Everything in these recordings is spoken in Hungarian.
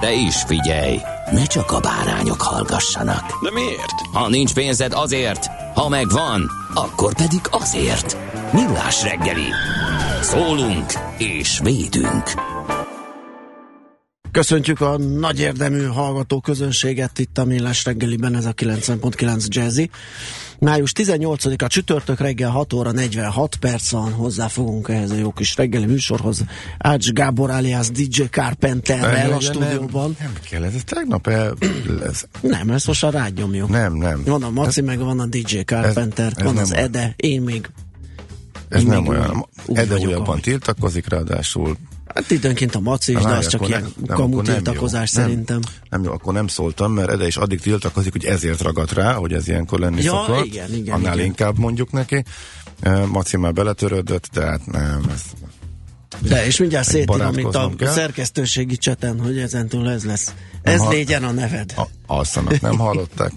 De is figyelj, ne csak a bárányok hallgassanak. De miért? Ha nincs pénzed azért, ha megvan, akkor pedig azért. Millás reggeli. Szólunk és védünk. Köszöntjük a nagy érdemű hallgató közönséget itt a Millás reggeliben, ez a 90.9 Jazzy. Május 18-a csütörtök reggel 6 óra 46 perc van, hozzá fogunk ehhez a jó kis reggeli műsorhoz. Ács Gábor alias DJ Carpenterrel a stúdióban. Nem, nem kell, ez, ez tegnap el... Ez, Nem, ezt most a rád nyomjuk. nem, nem. Van a Maci, meg van a DJ Carpenter, ez van nem az olyan. Ede, én még Ez Én nem még olyan. Ede újabban tiltakozik, ráadásul Hát időnként a Maci is, de az csak ilyen nem- nem, kamu nem jó. tiltakozás Nem. szerintem. nem jó, akkor nem szóltam, mert Ede is addig tiltakozik, hogy ezért ragadt rá, hogy ez ilyenkor lenni Ja, szokott. igen, igen, Annál igen. inkább mondjuk neki. Maci már beletörődött, tehát nem, ez De és mindjárt szétírom itt a kell. szerkesztőségi cseten, hogy ezentúl ez lesz. Ez ha- légyen a neved. a, alszanak, nem hallották.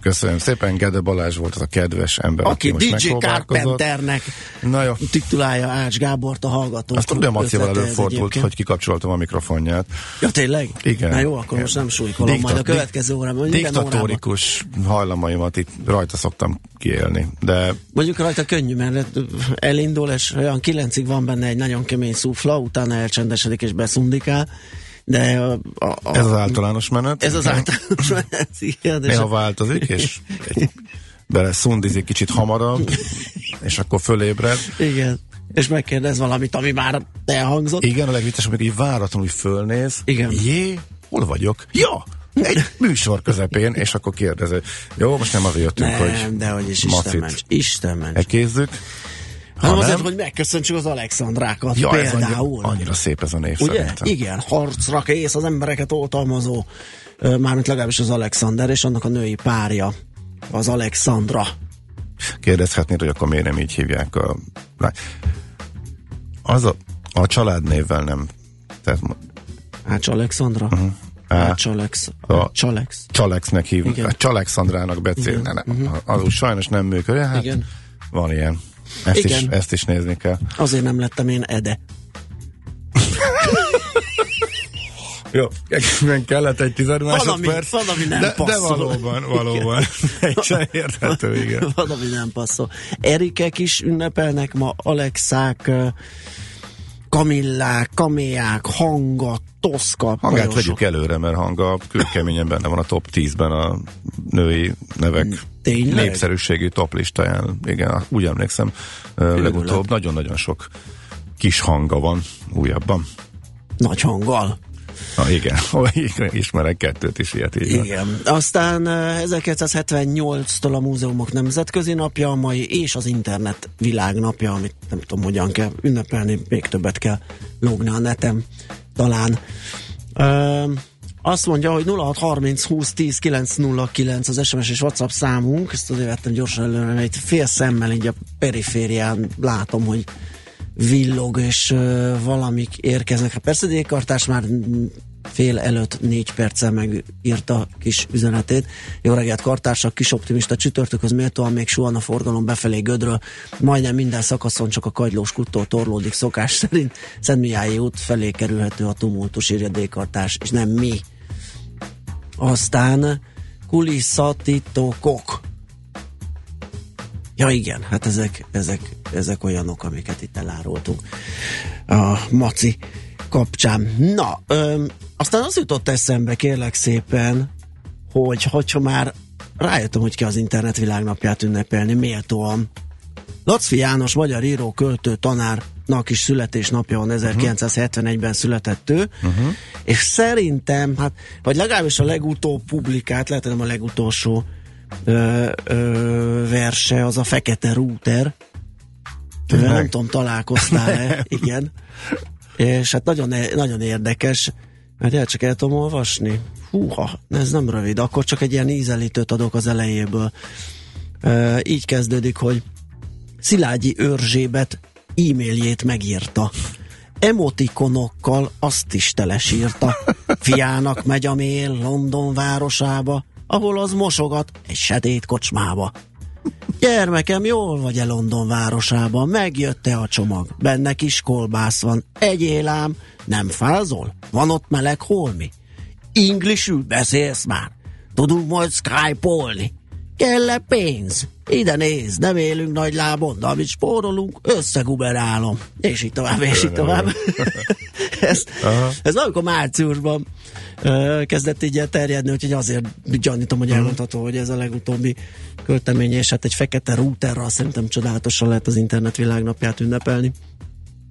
Köszönöm szépen, Gede Balázs volt az a kedves ember, Aki most DJ. Carpenternek Na jó, titulálja Ács Gábort a hallgató. azt tudom, Macival előfordult, hogy kikapcsoltam a mikrofonját. Ja, tényleg? Igen. Na jó, akkor most nem súlykolom, Dikta- majd a következő órában. Diktatórikus hajlamaimat itt rajta szoktam kiélni, de Mondjuk rajta könnyű, mert elindul, és olyan kilencig van benne egy nagyon kemény szufla, utána elcsendesedik és beszundikál, de a, a, a, ez az általános menet. ez az általános menet, igen, Néha változik, és egy, bele szundizik kicsit hamarabb, és akkor fölébred. igen. És megkérdez valamit, ami már elhangzott. Igen, a legviccesebb, hogy így váratlanul fölnéz. Igen. Jé, hol vagyok? Ja, egy műsor közepén, és akkor kérdezi. Jó, most nem azért jöttünk, Nem, hogy de hogy is Isten ments. Isten ments. elkézzük. Hanem Ha azért, hogy megköszöntsük az Alexandrákat Ja, ez annyira, például. annyira szép ez a név Ugye? szerintem. Igen, harcra kész az embereket oltalmazó, mármint legalábbis az Alexander, és annak a női párja, az Alexandra. Kérdezhetnéd, hogy akkor miért nem így hívják a... Az a, a családnévvel nem. Tehát Ács Alexandra? Uh-huh. Á. Ács Alex. A- Ács Alex. Csalexnek a Csalexandrának becélne. Nem, az úgy sajnos nem működik. Hát Igen. van ilyen. Ezt Igen. is, ezt is nézni kell. Azért nem lettem én Ede. Jó, nem kellett egy tized Van, ami- másodperc. van, ami nem de, de passzol. valóban, valóban. Teljesen érthető, igen. Van, ami nem passzol. Erikek is ünnepelnek ma, Alexák, Kamillák, Kaméják, Hanga, Toszka. Hangát nagyon vegyük előre, mert hanga kőkeményen benne van a top 10-ben a női nevek Tényleg? népszerűségi top listáján. Igen, úgy emlékszem, ö, legutóbb nagyon-nagyon sok kis hanga van újabban. Nagy hanggal. Na igen, ismerek kettőt is ilyet. Így van. Igen. Aztán eh, 1978-tól a múzeumok nemzetközi napja, a mai és az internet világnapja, amit nem tudom, hogyan kell ünnepelni, még többet kell lógni a netem, talán. Ö, azt mondja, hogy 0630 20 10 909 az SMS és WhatsApp számunk, ezt azért vettem gyorsan előre, mert itt fél szemmel így a periférián látom, hogy villog, és uh, valamik érkeznek. Hát persze Dékartás már fél előtt négy perccel megírta kis üzenetét. Jó reggelt, kartársak, kis optimista csütörtökhöz méltóan még suhan a forgalom befelé Gödről. Majdnem minden szakaszon csak a kagylós kuttól torlódik szokás szerint. Szentmiályi út felé kerülhető a tumultus, írja Dékartás, és nem mi. Aztán kulisszatitokok. Ja igen, hát ezek, ezek, ezek olyanok, amiket itt elárultunk a Maci kapcsán. Na, öm, aztán az jutott eszembe, kérlek szépen, hogy hogyha már rájöttem, hogy ki az internet világnapját ünnepelni méltóan. Lacfi János, magyar író, költő, tanárnak is születésnapja van, 1971-ben született ő, uh-huh. és szerintem, hát, vagy legalábbis a legutóbb publikált, lehet, nem a legutolsó ö, ö, verse, az a Fekete Rúter. Nem tudom, találkoztál-e? Igen. És hát nagyon, nagyon érdekes, mert el csak el tudom olvasni. Húha, ez nem rövid, akkor csak egy ilyen ízelítőt adok az elejéből. Ö, így kezdődik, hogy Szilágyi Őrzsébet e-mailjét megírta. Emotikonokkal azt is telesírta. Fiának megy a mél London városába, ahol az mosogat egy sedét kocsmába. Gyermekem, jól vagy-e London városában? Megjötte a csomag. Benne kis kolbász van. Egyél ám. Nem fázol? Van ott meleg holmi? Inglisül beszélsz már? Tudunk majd skype-olni? Kell pénz? Ide néz, nem élünk nagy lábon, de amit spórolunk, összeguberálom. És így tovább, és így tovább. ez, ez amikor márciusban uh, kezdett így terjedni, úgyhogy azért gyanítom, hogy elmondható, hogy ez a legutóbbi költemény, és hát egy fekete routerral szerintem csodálatosan lehet az internet világnapját ünnepelni.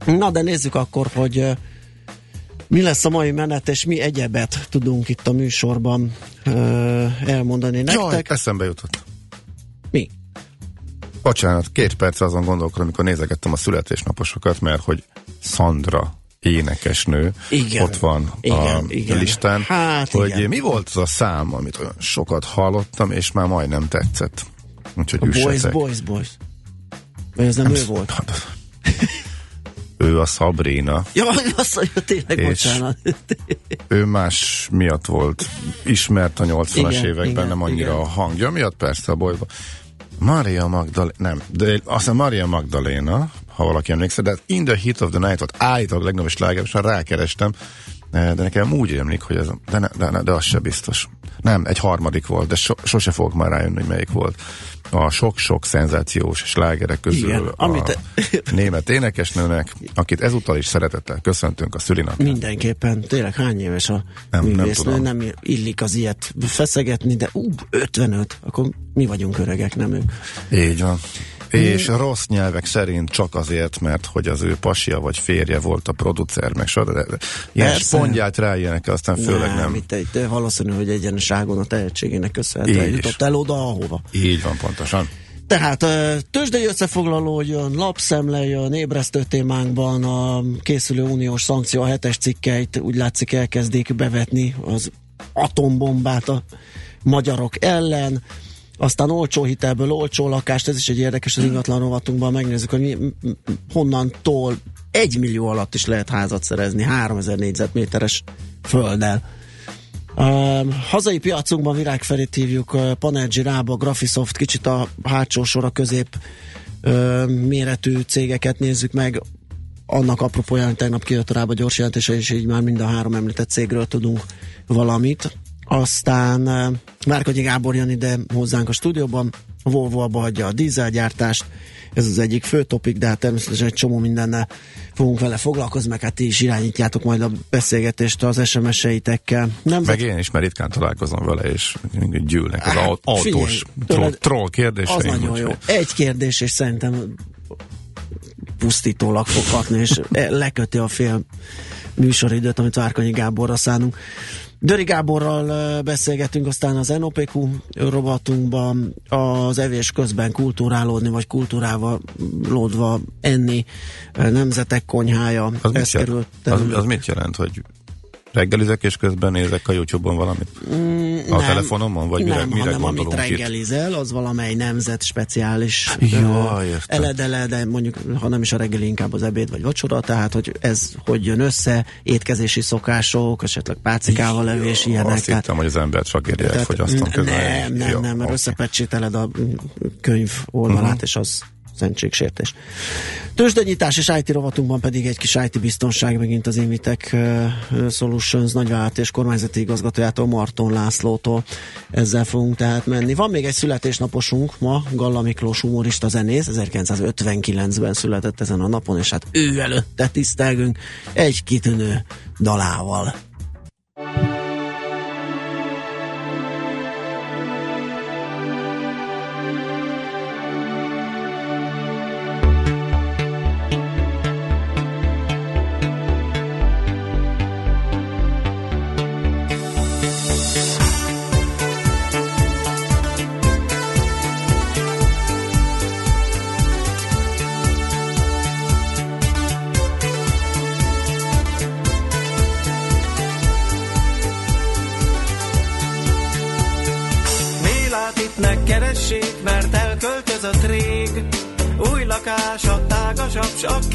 Na, de nézzük akkor, hogy mi lesz a mai menet, és mi egyebet tudunk itt a műsorban uh, elmondani nektek. Jaj, eszembe jutott. Mi? Bocsánat, két perc azon gondolkodom, amikor nézegettem a születésnaposokat, mert hogy Sandra énekesnő igen, ott van igen, a igen. listán, hát hogy igen. mi volt az a szám, amit olyan sokat hallottam, és már majdnem tetszett. Úgyhogy a üssetek. boys, boys, boys. Vagy ez nem, nem ő volt? ő a Sabrina. Ja, azt mondja, tényleg, És bocsánat. ő más miatt volt ismert a 80-as Igen, években, igen, nem annyira igen. a hangja miatt, persze a bolyba. Maria Magdalena, nem, de azt hiszem Maria Magdalena, ha valaki emlékszik, de In the Heat of the Night volt állítólag legnagyobb sláger, és rákerestem, eh, de nekem úgy emlik, hogy ez, de, ne, de, de az se biztos. Nem, egy harmadik volt, de so, sose fogok már rájönni, hogy melyik volt. A sok-sok szenzációs slágerek közül Igen, a amit- német énekesnőnek, akit ezúttal is szeretettel köszöntünk a szülinapján. Mindenképpen, tényleg hány éves a Nem- nem művésznő, tudom. nem, illik az ilyet feszegetni, de ú, 55, akkor mi vagyunk öregek, nem ők. Így van. És rossz nyelvek szerint csak azért, mert hogy az ő pasia vagy férje volt a producer, meg de ilyen spondját rá ilyenek, aztán főleg nem. Itt, itt valószínű, hogy egyeneságon a tehetségének köszönhetően jutott el oda, ahova. Így van, pontosan. Tehát tőzsdei összefoglaló jön, lapszemle jön, ébresztő témánkban a készülő uniós szankció a hetes cikkeit úgy látszik elkezdik bevetni az atombombát a magyarok ellen, aztán olcsó hitelből olcsó lakást, ez is egy érdekes az ingatlan rovatunkban, megnézzük, hogy mi, honnantól egy millió alatt is lehet házat szerezni, 3000 négyzetméteres földdel. Uh, hazai piacunkban Virág Ferit hívjuk, Panergy, Rába, Graphisoft, kicsit a hátsó sor a közép uh, méretű cégeket nézzük meg. Annak apropóján, tegnap kijött Rába gyors jelentése, és így már mind a három említett cégről tudunk valamit. Aztán Márkagyi Gábor jön ide hozzánk a stúdióban, a Volvo abba hagyja a dízelgyártást, ez az egyik fő topik, de hát természetesen egy csomó mindennel fogunk vele foglalkozni, meg hát ti is irányítjátok majd a beszélgetést az SMS-eitekkel. Nem Meg én is, mert ritkán találkozom vele, és gyűlnek az Hát, au- autós figyelj, troll, troll az kérdéseim. nagyon jó. Egy kérdés, és szerintem pusztítólag fog hatni, és leköti a fél műsoridőt, amit Várkanyi Gáborra szánunk. Döri Gáborral beszélgetünk, aztán az NOPQ rovatunkban az evés közben kulturálódni, vagy kultúrával lódva enni nemzetek konyhája. Az, mit jelent? az, az mit jelent, hogy reggelizek és közben nézek a YouTube-on valamit? a telefonomon, vagy mire, nem, mire hanem amit gondolunk itt? reggelizel, az valamely nemzet speciális Ja, eledele, de mondjuk, ha nem is a reggeli, inkább az ebéd vagy vacsora, tehát hogy ez hogy jön össze, étkezési szokások, esetleg pácikával levés, ilyenek. Azt tehát- hittem, hogy az embert csak érje tehát fogyasztom közben. Nem, nem, nem, mert oké. összepecsételed a mm, könyv oldalát, Mhm. és az szentségsértés. Tőzsdenyítás és IT rovatunkban pedig egy kis IT biztonság, megint az Invitec Solutions nagyvállalat és kormányzati igazgatójától, Marton Lászlótól. Ezzel fogunk tehát menni. Van még egy születésnaposunk ma, Galla Miklós humorista zenész, 1959-ben született ezen a napon, és hát ő előtte tisztelgünk egy kitűnő dalával. Chuck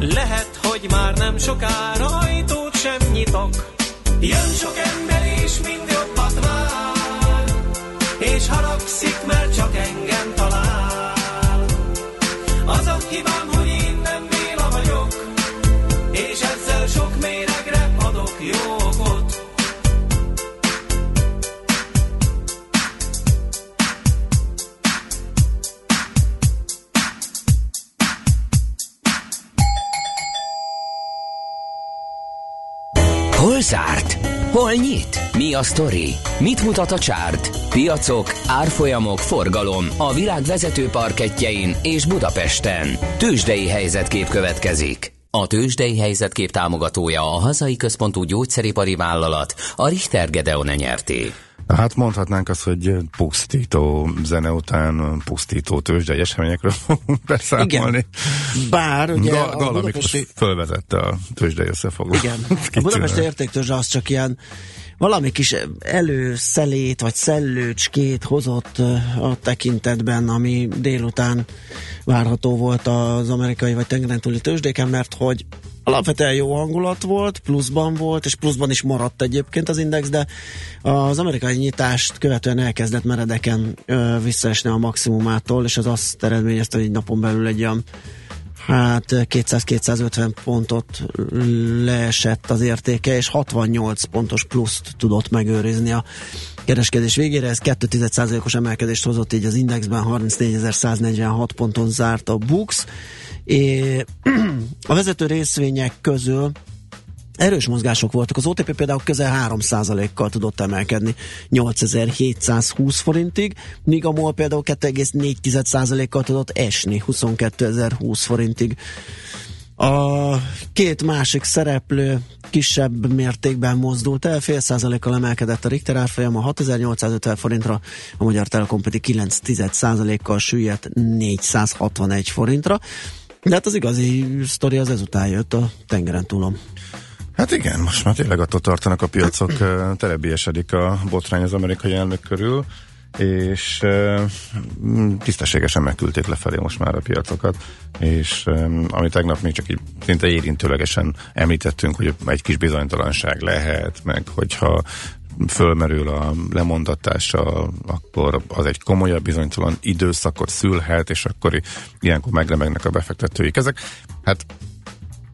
Lehet, hogy már nem sokára ajtót sem nyitok. Jön sok ember és mind jobbat vár, és haragszik, mert csak engem zárt? Hol nyit? Mi a sztori? Mit mutat a csárt? Piacok, árfolyamok, forgalom a világ vezető parketjein és Budapesten. Tősdei helyzetkép következik. A Tősdei helyzetkép támogatója a hazai központú gyógyszeripari vállalat, a Richter Gedeon nyerté. Hát mondhatnánk azt, hogy pusztító zene után pusztító tőzsdei eseményekről fogunk beszámolni. Bár ugye Ga- a budapesti... Fölvezette a tőzsdei összefoglalót. Igen. A budapesti értéktőzsde az csak ilyen valami kis előszelét, vagy szellőcskét hozott a tekintetben, ami délután várható volt az amerikai vagy tengeren túli tőzsdéken, mert hogy alapvetően jó hangulat volt, pluszban volt, és pluszban is maradt egyébként az index, de az amerikai nyitást követően elkezdett meredeken ö, visszaesni a maximumától, és az azt eredményezte, hogy egy napon belül egy olyan Hát 200-250 pontot leesett az értéke, és 68 pontos pluszt tudott megőrizni a kereskedés végére. Ez 2,1%-os emelkedést hozott, így az indexben 34.146 ponton zárt a Bux. É, a vezető részvények közül erős mozgások voltak. Az OTP például közel 3%-kal tudott emelkedni 8720 forintig, míg a MOL például 2,4%-kal tudott esni 22.020 forintig. A két másik szereplő kisebb mértékben mozdult el, fél százalékkal emelkedett a Richter árfolyam a 6850 forintra, a Magyar Telekom pedig 9 százalékkal süllyedt 461 forintra. De hát az igazi sztori az ezután jött a tengeren túlon. Hát igen, most már tényleg attól tartanak a piacok, terebélyesedik a botrány az amerikai elnök körül, és tisztességesen megküldték lefelé most már a piacokat, és ami tegnap még csak így szinte érintőlegesen említettünk, hogy egy kis bizonytalanság lehet, meg hogyha fölmerül a lemondatása, akkor az egy komolyabb bizonytalan időszakot szülhet, és akkor ilyenkor megremegnek a befektetőik. Ezek, hát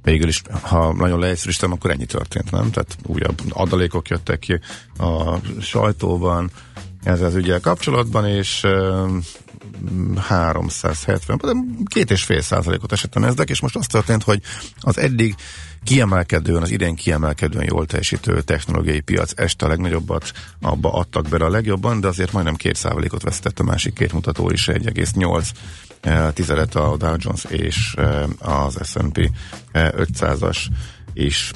végül is, ha nagyon leegyszerűsítem, akkor ennyi történt, nem? Tehát újabb adalékok jöttek ki a sajtóban, ez az ügyel kapcsolatban, és ö, 370, de két és fél százalékot esett a Nasdaq, és most az történt, hogy az eddig kiemelkedően, az idén kiemelkedően jól teljesítő technológiai piac este a legnagyobbat, abba adtak bele a legjobban, de azért majdnem két százalékot vesztett a másik két mutató is, 1,8 tizedet a Dow Jones és az S&P 500-as is.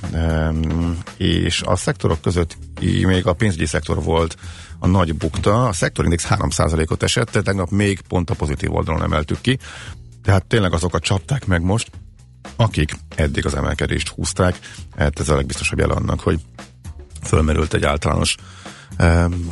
És a szektorok között még a pénzügyi szektor volt a nagy bukta, a szektorindex 3%-ot esett, tegnap még pont a pozitív oldalon emeltük ki, tehát tényleg azokat csapták meg most, akik eddig az emelkedést húzták, hát ez a legbiztosabb jel annak, hogy fölmerült egy általános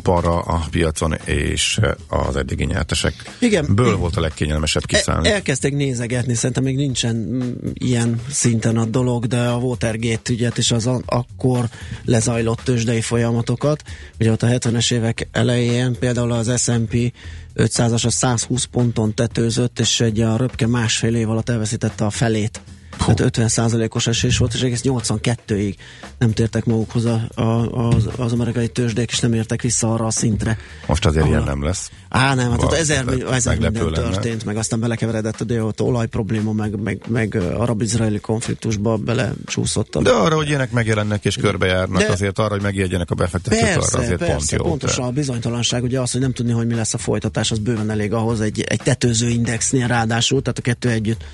para a piacon, és az eddigi nyertesek Igen. ből volt a legkényelmesebb kiszállni. El, elkezdték nézegetni, szerintem még nincsen mm, ilyen szinten a dolog, de a Watergate ügyet és az a, akkor lezajlott tőzsdei folyamatokat. Ugye ott a 70-es évek elején például az S&P 500-as a 120 ponton tetőzött, és egy a röpke másfél év alatt elveszítette a felét Hát 50%-os esés volt, és egész 82-ig nem tértek magukhoz a, a, az, az amerikai tőzsdék, és nem értek vissza arra a szintre. Most azért ahol... ilyen nem lesz. Á, nem, hát ott ezer, ezer minden lenne. történt, meg aztán belekeveredett a ott olaj probléma, meg, meg, meg arab-izraeli konfliktusba belecsúszott. De arra, hogy ilyenek megjelennek és körbejárnak, De azért arra, hogy megijedjenek a befektetők, persze, arra azért persze, pont jó. pontosan a bizonytalanság, ugye az, hogy nem tudni, hogy mi lesz a folytatás, az bőven elég ahhoz egy, egy tetőző indexnél ráadásul, tehát a kettő együtt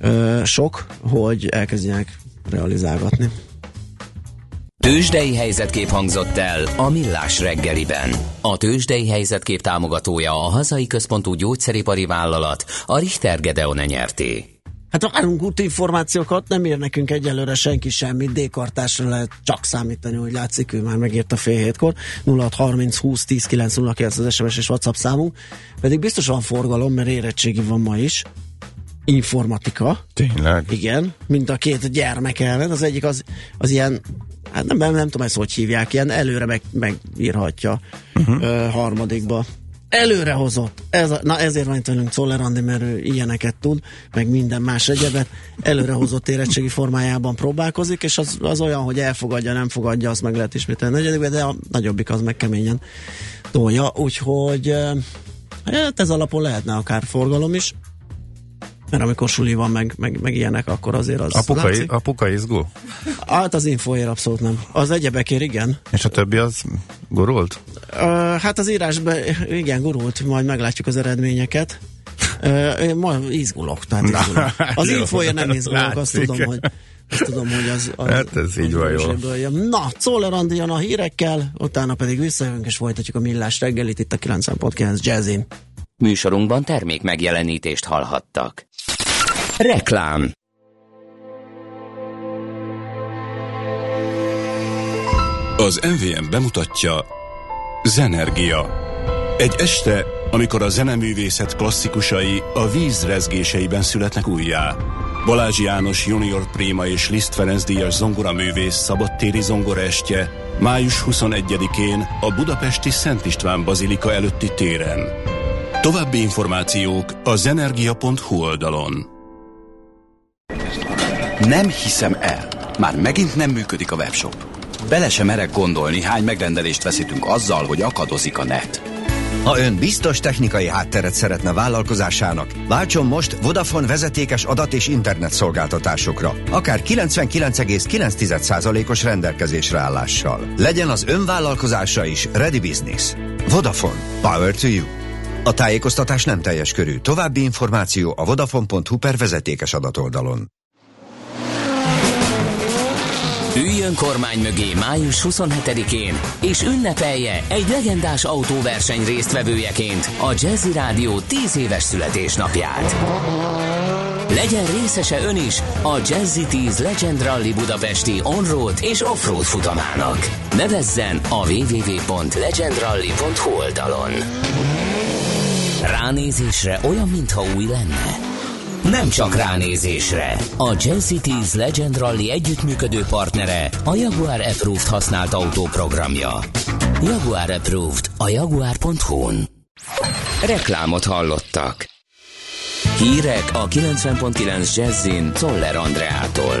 ö, sok, hogy elkezdjenek realizálgatni. Tőzsdei helyzetkép hangzott el a Millás reggeliben. A Tőzsdei helyzetkép támogatója a hazai központú gyógyszeripari vállalat, a Richter Gedeon nyerté. Hát várunk út információkat, nem ér nekünk egyelőre senki semmit, D-kartásra lehet csak számítani, hogy látszik, ő már megért a fél hétkor, 0630 20 10 909 az SMS és WhatsApp számunk, pedig biztos van forgalom, mert érettségi van ma is, informatika. Tényleg? Igen, mint a két gyermek elven. Az egyik az, az ilyen, hát nem, nem, nem tudom ezt hogy hívják, ilyen előre meg, megírhatja uh-huh. ö, harmadikba. Előre hozott. Ez a, na ezért van itt velünk Czoller Andi, mert ő ilyeneket tud, meg minden más egyebet. Előre hozott érettségi formájában próbálkozik, és az, az olyan, hogy elfogadja, nem fogadja, azt meg lehet ismételni negyedikbe, de a nagyobbik az meg keményen tolja. Úgyhogy hát ez alapon lehetne akár forgalom is mert amikor suli van, meg, meg, meg ilyenek, akkor azért az Apuka, látszik. apuka izgul? Hát az infoér abszolút nem. Az egyebekért igen. És a többi az gurult? Uh, hát az írásban igen, gurult, majd meglátjuk az eredményeket. Uh, én ma izgulok, tehát izgulok. Az infoér nem izgulok, azt tudom, hogy azt tudom, hogy az... az hát ez így van jó. Na, Czoller Andi jön a hírekkel, utána pedig visszajövünk és folytatjuk a millás reggelit itt a 90.9 Jazzin. Műsorunkban termék megjelenítést hallhattak. Reklám Az MVM bemutatja Zenergia. Egy este, amikor a zeneművészet klasszikusai a víz rezgéseiben születnek újjá. Balázs János junior préma és Liszt Ferenc díjas zongoraművész szabadtéri zongoraestje május 21-én a budapesti Szent István Bazilika előtti téren. További információk a zenergia.hu oldalon. Nem hiszem el. Már megint nem működik a webshop. Bele sem merek gondolni, hány megrendelést veszítünk azzal, hogy akadozik a net. Ha ön biztos technikai hátteret szeretne vállalkozásának, váltson most Vodafone vezetékes adat és internet szolgáltatásokra, akár 99,9%-os rendelkezésre állással. Legyen az ön vállalkozása is Ready Business. Vodafone. Power to you. A tájékoztatás nem teljes körű. További információ a vodafone.hu per vezetékes adatoldalon. Üljön kormány mögé május 27-én, és ünnepelje egy legendás autóverseny résztvevőjeként a Jazzy Rádió 10 éves születésnapját. Legyen részese ön is a Jazzy 10 Legend Rally Budapesti onroad és offroad futamának. Nevezzen a www.legendrally.hu oldalon. Ránézésre olyan, mintha új lenne. Nem csak ránézésre. A Jazzy Cities Legend Rally együttműködő partnere a Jaguar Approved használt autóprogramja. Jaguar Approved a jaguar.hu-n. Reklámot hallottak. Hírek a 90.9 Jazzin Toller Andreától.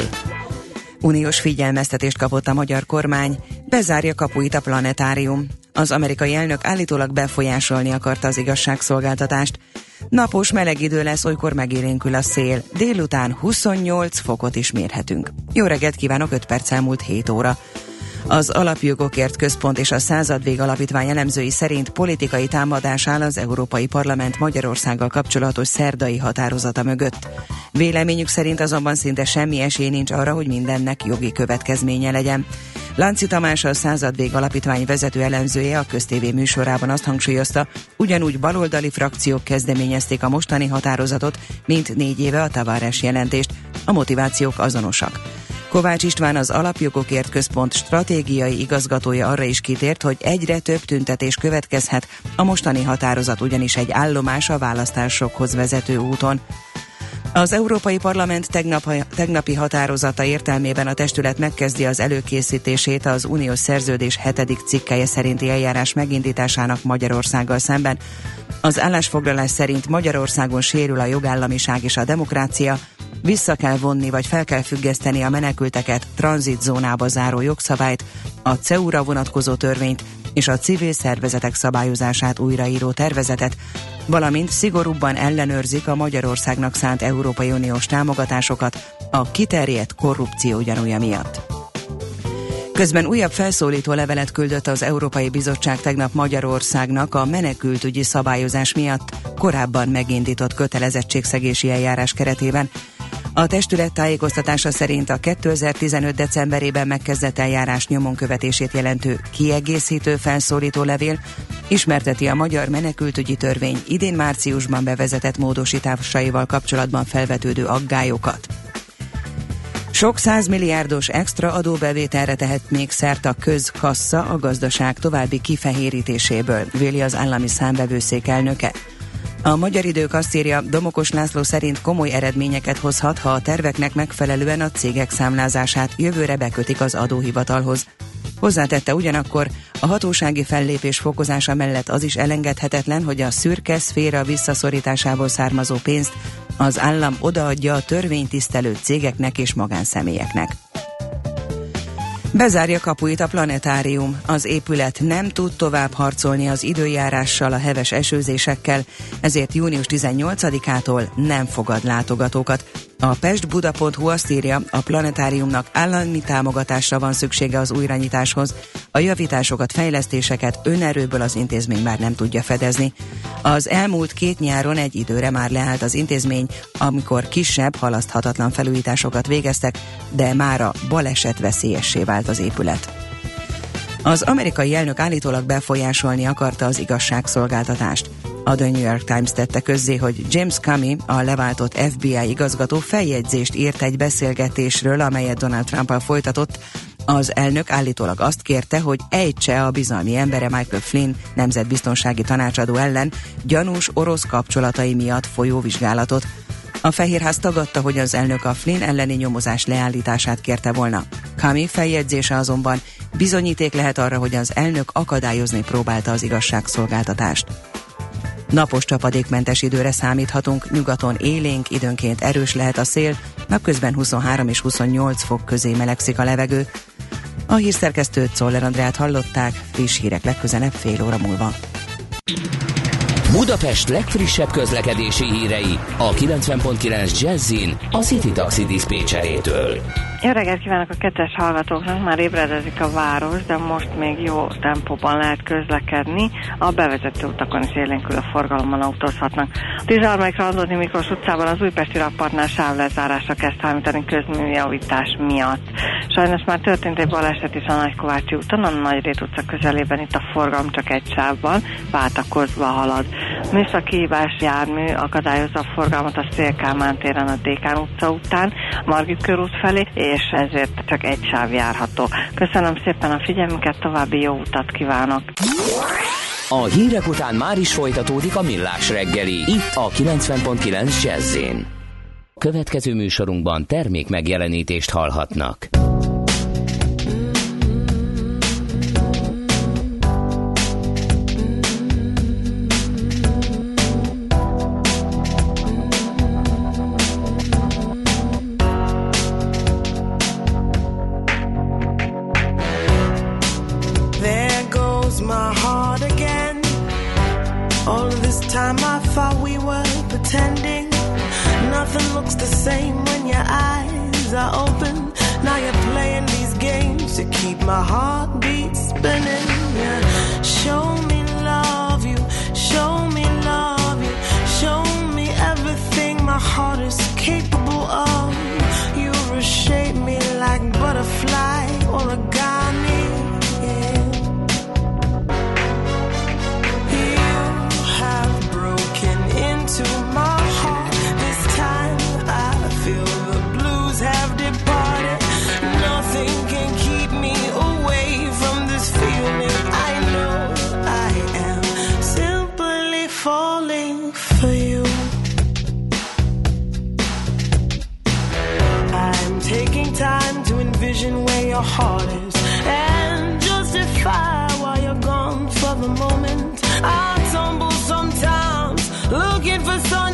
Uniós figyelmeztetést kapott a magyar kormány, bezárja kapuit a planetárium. Az amerikai elnök állítólag befolyásolni akarta az igazságszolgáltatást. Napos meleg idő lesz, olykor megélénkül a szél. Délután 28 fokot is mérhetünk. Jó reggelt kívánok, 5 perc elmúlt 7 óra. Az Alapjogokért Központ és a Századvég Alapítvány elemzői szerint politikai támadás áll az Európai Parlament Magyarországgal kapcsolatos szerdai határozata mögött. Véleményük szerint azonban szinte semmi esély nincs arra, hogy mindennek jogi következménye legyen. Lánci Tamás a Századvég Alapítvány vezető elemzője a köztévé műsorában azt hangsúlyozta, ugyanúgy baloldali frakciók kezdeményezték a mostani határozatot, mint négy éve a Tavares jelentést. A motivációk azonosak. Kovács István az Alapjogokért Központ stratégiai igazgatója arra is kitért, hogy egyre több tüntetés következhet, a mostani határozat ugyanis egy állomás a választásokhoz vezető úton. Az Európai Parlament tegnap, tegnapi határozata értelmében a testület megkezdi az előkészítését az uniós szerződés hetedik cikkeje szerinti eljárás megindításának Magyarországgal szemben. Az állásfoglalás szerint Magyarországon sérül a jogállamiság és a demokrácia, vissza kell vonni vagy fel kell függeszteni a menekülteket tranzitzónába záró jogszabályt, a CEU-ra vonatkozó törvényt és a civil szervezetek szabályozását újraíró tervezetet, valamint szigorúbban ellenőrzik a Magyarországnak szánt Európai Uniós támogatásokat a kiterjedt korrupció gyanúja miatt. Közben újabb felszólító levelet küldött az Európai Bizottság tegnap Magyarországnak a menekültügyi szabályozás miatt korábban megindított kötelezettségszegési eljárás keretében, a testület tájékoztatása szerint a 2015. decemberében megkezdett eljárás nyomon követését jelentő kiegészítő felszólító levél ismerteti a magyar menekültügyi törvény idén márciusban bevezetett módosításaival kapcsolatban felvetődő aggályokat. Sok százmilliárdos extra adóbevételre tehet még szert a közkassa a gazdaság további kifehérítéséből, véli az állami számbevőszék elnöke. A magyar idők azt írja, Domokos László szerint komoly eredményeket hozhat, ha a terveknek megfelelően a cégek számlázását jövőre bekötik az adóhivatalhoz. Hozzátette ugyanakkor, a hatósági fellépés fokozása mellett az is elengedhetetlen, hogy a szürke szféra visszaszorításából származó pénzt az állam odaadja a törvénytisztelő cégeknek és magánszemélyeknek. Bezárja kapuit a planetárium. Az épület nem tud tovább harcolni az időjárással, a heves esőzésekkel, ezért június 18-ától nem fogad látogatókat. A pestbuda.hu azt írja, a planetáriumnak állami támogatásra van szüksége az újranyitáshoz. A javításokat, fejlesztéseket önerőből az intézmény már nem tudja fedezni. Az elmúlt két nyáron egy időre már leállt az intézmény, amikor kisebb, halaszthatatlan felújításokat végeztek, de mára baleset veszélyessé vált az épület. Az amerikai elnök állítólag befolyásolni akarta az igazságszolgáltatást. A The New York Times tette közzé, hogy James Comey, a leváltott FBI igazgató feljegyzést írt egy beszélgetésről, amelyet Donald trump folytatott. Az elnök állítólag azt kérte, hogy ejtse a bizalmi embere Michael Flynn nemzetbiztonsági tanácsadó ellen gyanús orosz kapcsolatai miatt folyó vizsgálatot. A Fehérház tagadta, hogy az elnök a Flynn elleni nyomozás leállítását kérte volna. Kami feljegyzése azonban bizonyíték lehet arra, hogy az elnök akadályozni próbálta az igazságszolgáltatást. Napos csapadékmentes időre számíthatunk, nyugaton élénk, időnként erős lehet a szél, napközben 23 és 28 fok közé melegszik a levegő. A hírszerkesztőt Szoller Andrát hallották, friss hírek legközelebb fél óra múlva. Budapest legfrissebb közlekedési hírei a 90.9 Jazzin a City Taxi Dispécsejétől. Jó reggelt kívánok a kettes hallgatóknak, már ébredezik a város, de most még jó tempóban lehet közlekedni. A bevezető utakon is élénkül a forgalommal autózhatnak. A 13. Randóni Miklós utcában az újpesti rakpartnál sávlezárásra kezd számítani közműjavítás miatt. Sajnos már történt egy baleset is a Nagykovácsi úton, a Nagyrét utca közelében itt a forgalom csak egy sávban, váltakozva halad. Műszaki hívás jármű akadályozza a forgalmat a Szélkámán téren a Dékán utca után, Margit körút felé, és ezért csak egy sáv járható. Köszönöm szépen a figyelmüket, további jó utat kívánok! A hírek után már is folytatódik a millás reggeli, itt a 90.9 jazz Következő műsorunkban termék megjelenítést hallhatnak. Pretending. Nothing looks the same when your eyes are open. Now you're playing these games to keep my heartbeat spinning. Yeah. Show where your heart is and justify why you're gone for the moment. I tumble sometimes looking for sunshine,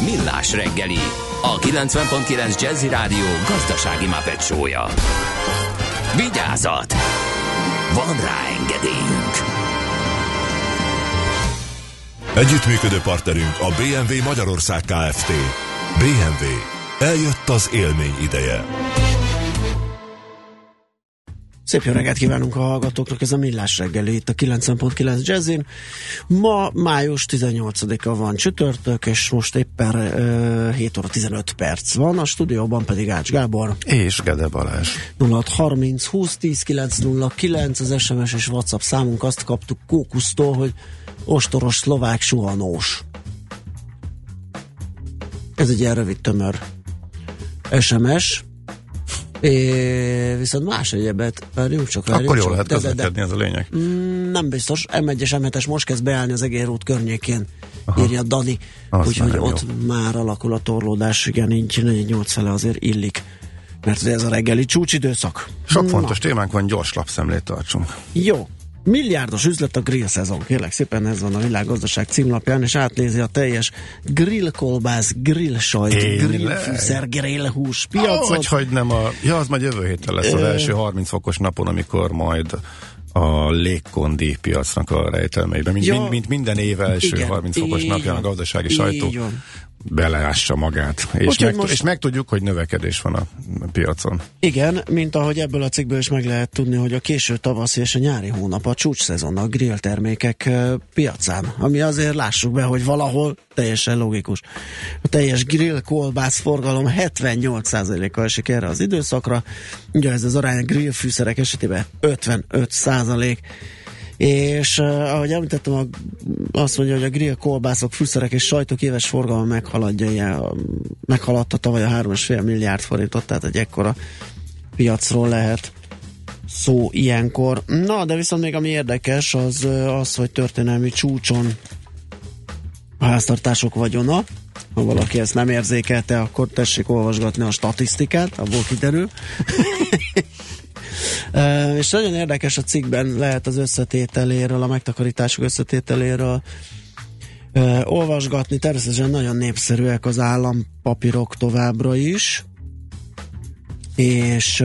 Millás reggeli, a 90.9 Jazzy Rádió gazdasági mapetsója. Vigyázat! Van rá engedélyünk! Együttműködő partnerünk a BMW Magyarország Kft. BMW. Eljött az élmény ideje. Szép jó reggelt kívánunk a hallgatóknak, ez a Millás reggeli itt a 90.9 Jazzin. Ma május 18-a van csütörtök, és most éppen uh, 7 óra 15 perc van, a stúdióban pedig Ács Gábor. És Gede Balázs. 0630 20 10 909 az SMS és WhatsApp számunk, azt kaptuk Kókusztól, hogy ostoros szlovák suhanós. Ez egy ilyen rövid tömör SMS, É, viszont más egyebet, várjunk csak, várjunk Akkor jól lehet De- de- de- közlekedni, ez a lényeg. Mm, nem biztos. M1-es, M7-es most kezd beállni az Egér út környékén, Aha. írja Dani. Úgyhogy ott már alakul a torlódás, igen, így 8 fele azért illik. Mert ugye ez a reggeli csúcsidőszak. Sok Na, fontos témánk van, gyors lapszemlét tartsunk. Jó. Milliárdos üzlet a grill szezon. Kérlek szépen ez van a világgazdaság címlapján, és átnézi a teljes grillkolbász, grill sajt, Tényleg? grillfűszer, grillhús piacot. Hogy, hogy nem a... Ja, az majd jövő héten lesz az első 30 fokos napon, amikor majd a légkondi piacnak a rejtelmeiben. Mint, Ja. mint, mint minden év első Igen, 30 fokos napján a gazdasági sajtó van. Beleássa magát. És, meg, most- és megtudjuk, hogy növekedés van a piacon. Igen, mint ahogy ebből a cikkből is meg lehet tudni, hogy a késő tavaszi és a nyári hónap a csúcs szezon a grill termékek piacán, ami azért lássuk be, hogy valahol teljesen logikus. A teljes grill kolbász forgalom 78%-kal esik erre az időszakra, ugye ez az arány a grill fűszerek esetében 55%. És ahogy említettem, a, azt mondja, hogy a grill kolbászok, fűszerek és sajtok éves forgalma meghaladja, meghaladta tavaly a 3,5 milliárd forintot, tehát egy ekkora piacról lehet szó ilyenkor. Na, de viszont még ami érdekes, az az, hogy történelmi csúcson a háztartások vagyona. Ha valaki ezt nem érzékelte, akkor tessék olvasgatni a statisztikát, abból kiderül. És nagyon érdekes a cikkben lehet az összetételéről, a megtakarítások összetételéről olvasgatni. Természetesen nagyon népszerűek az állampapírok továbbra is, és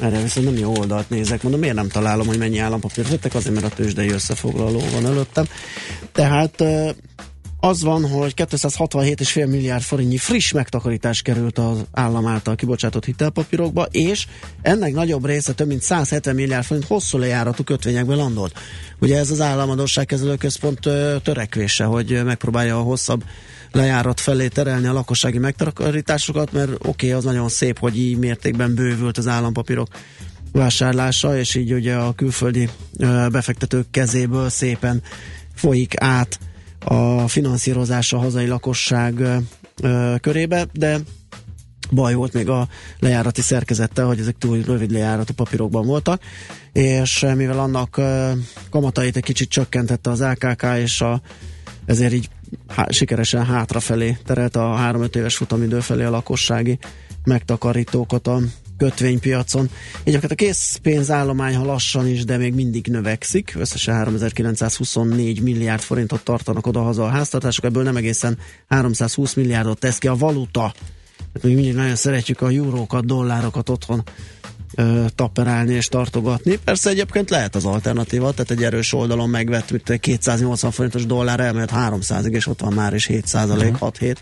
erre viszont nem jó oldalt nézek. Mondom, miért nem találom, hogy mennyi állampapírt vettek? Azért, mert a tőzsdei összefoglaló van előttem. Tehát az van, hogy 267,5 milliárd forintnyi friss megtakarítás került az állam által kibocsátott hitelpapírokba, és ennek nagyobb része több mint 170 milliárd forint hosszú lejáratú kötvényekbe landolt. Ugye ez az államadóságkezelő központ törekvése, hogy megpróbálja a hosszabb lejárat felé terelni a lakossági megtakarításokat, mert oké, okay, az nagyon szép, hogy így mértékben bővült az állampapírok vásárlása, és így ugye a külföldi befektetők kezéből szépen folyik át a finanszírozás a hazai lakosság körébe, de baj volt még a lejárati szerkezettel, hogy ezek túl rövid lejáratú papírokban voltak, és mivel annak ö, kamatait egy kicsit csökkentette az AKK, és a, ezért így sikeresen hátrafelé terelte a 3-5 éves futamidő felé a lakossági megtakarítókat a kötvénypiacon. Így a készpénzállomány, ha lassan is, de még mindig növekszik. Összesen 3924 milliárd forintot tartanak oda-haza a háztartások, ebből nem egészen 320 milliárdot tesz ki a valuta. Hát még mindig nagyon szeretjük a eurókat, dollárokat otthon ö, taperálni és tartogatni. Persze egyébként lehet az alternatíva, tehát egy erős oldalon megvett, mint egy 280 forintos dollár elmehet 300-ig, és ott van már is 7 százalék, 6-7,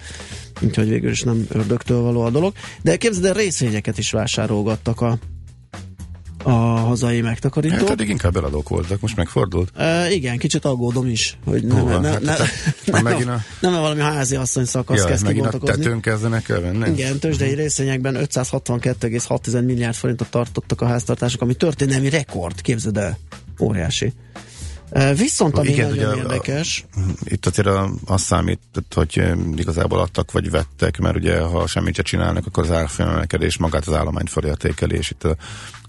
úgyhogy végül is nem ördögtől való a dolog. De képzeld el, részvényeket is vásárolgattak a, a hazai megtakarítók. Hát eddig inkább eladók voltak, most megfordult. E, igen, kicsit aggódom is, hogy nem, Hova? ne, Hát ne, te- ne, már megint a- nem, valami házi asszony szakasz Ja, kezd a kibontakozni. tetőn kezdenek el venni? Igen, tőzsdei részvényekben 562,6 milliárd forintot tartottak a háztartások, ami történelmi rekord, képzeld el. Óriási. Viszont ami Igen, nagyon ugye a- érdekes, Itt azért a, az számít, hogy igazából adtak vagy vettek, mert ugye ha semmit se csinálnak, akkor az árfolyamelkedés magát az állomány fölértékeli, és itt a-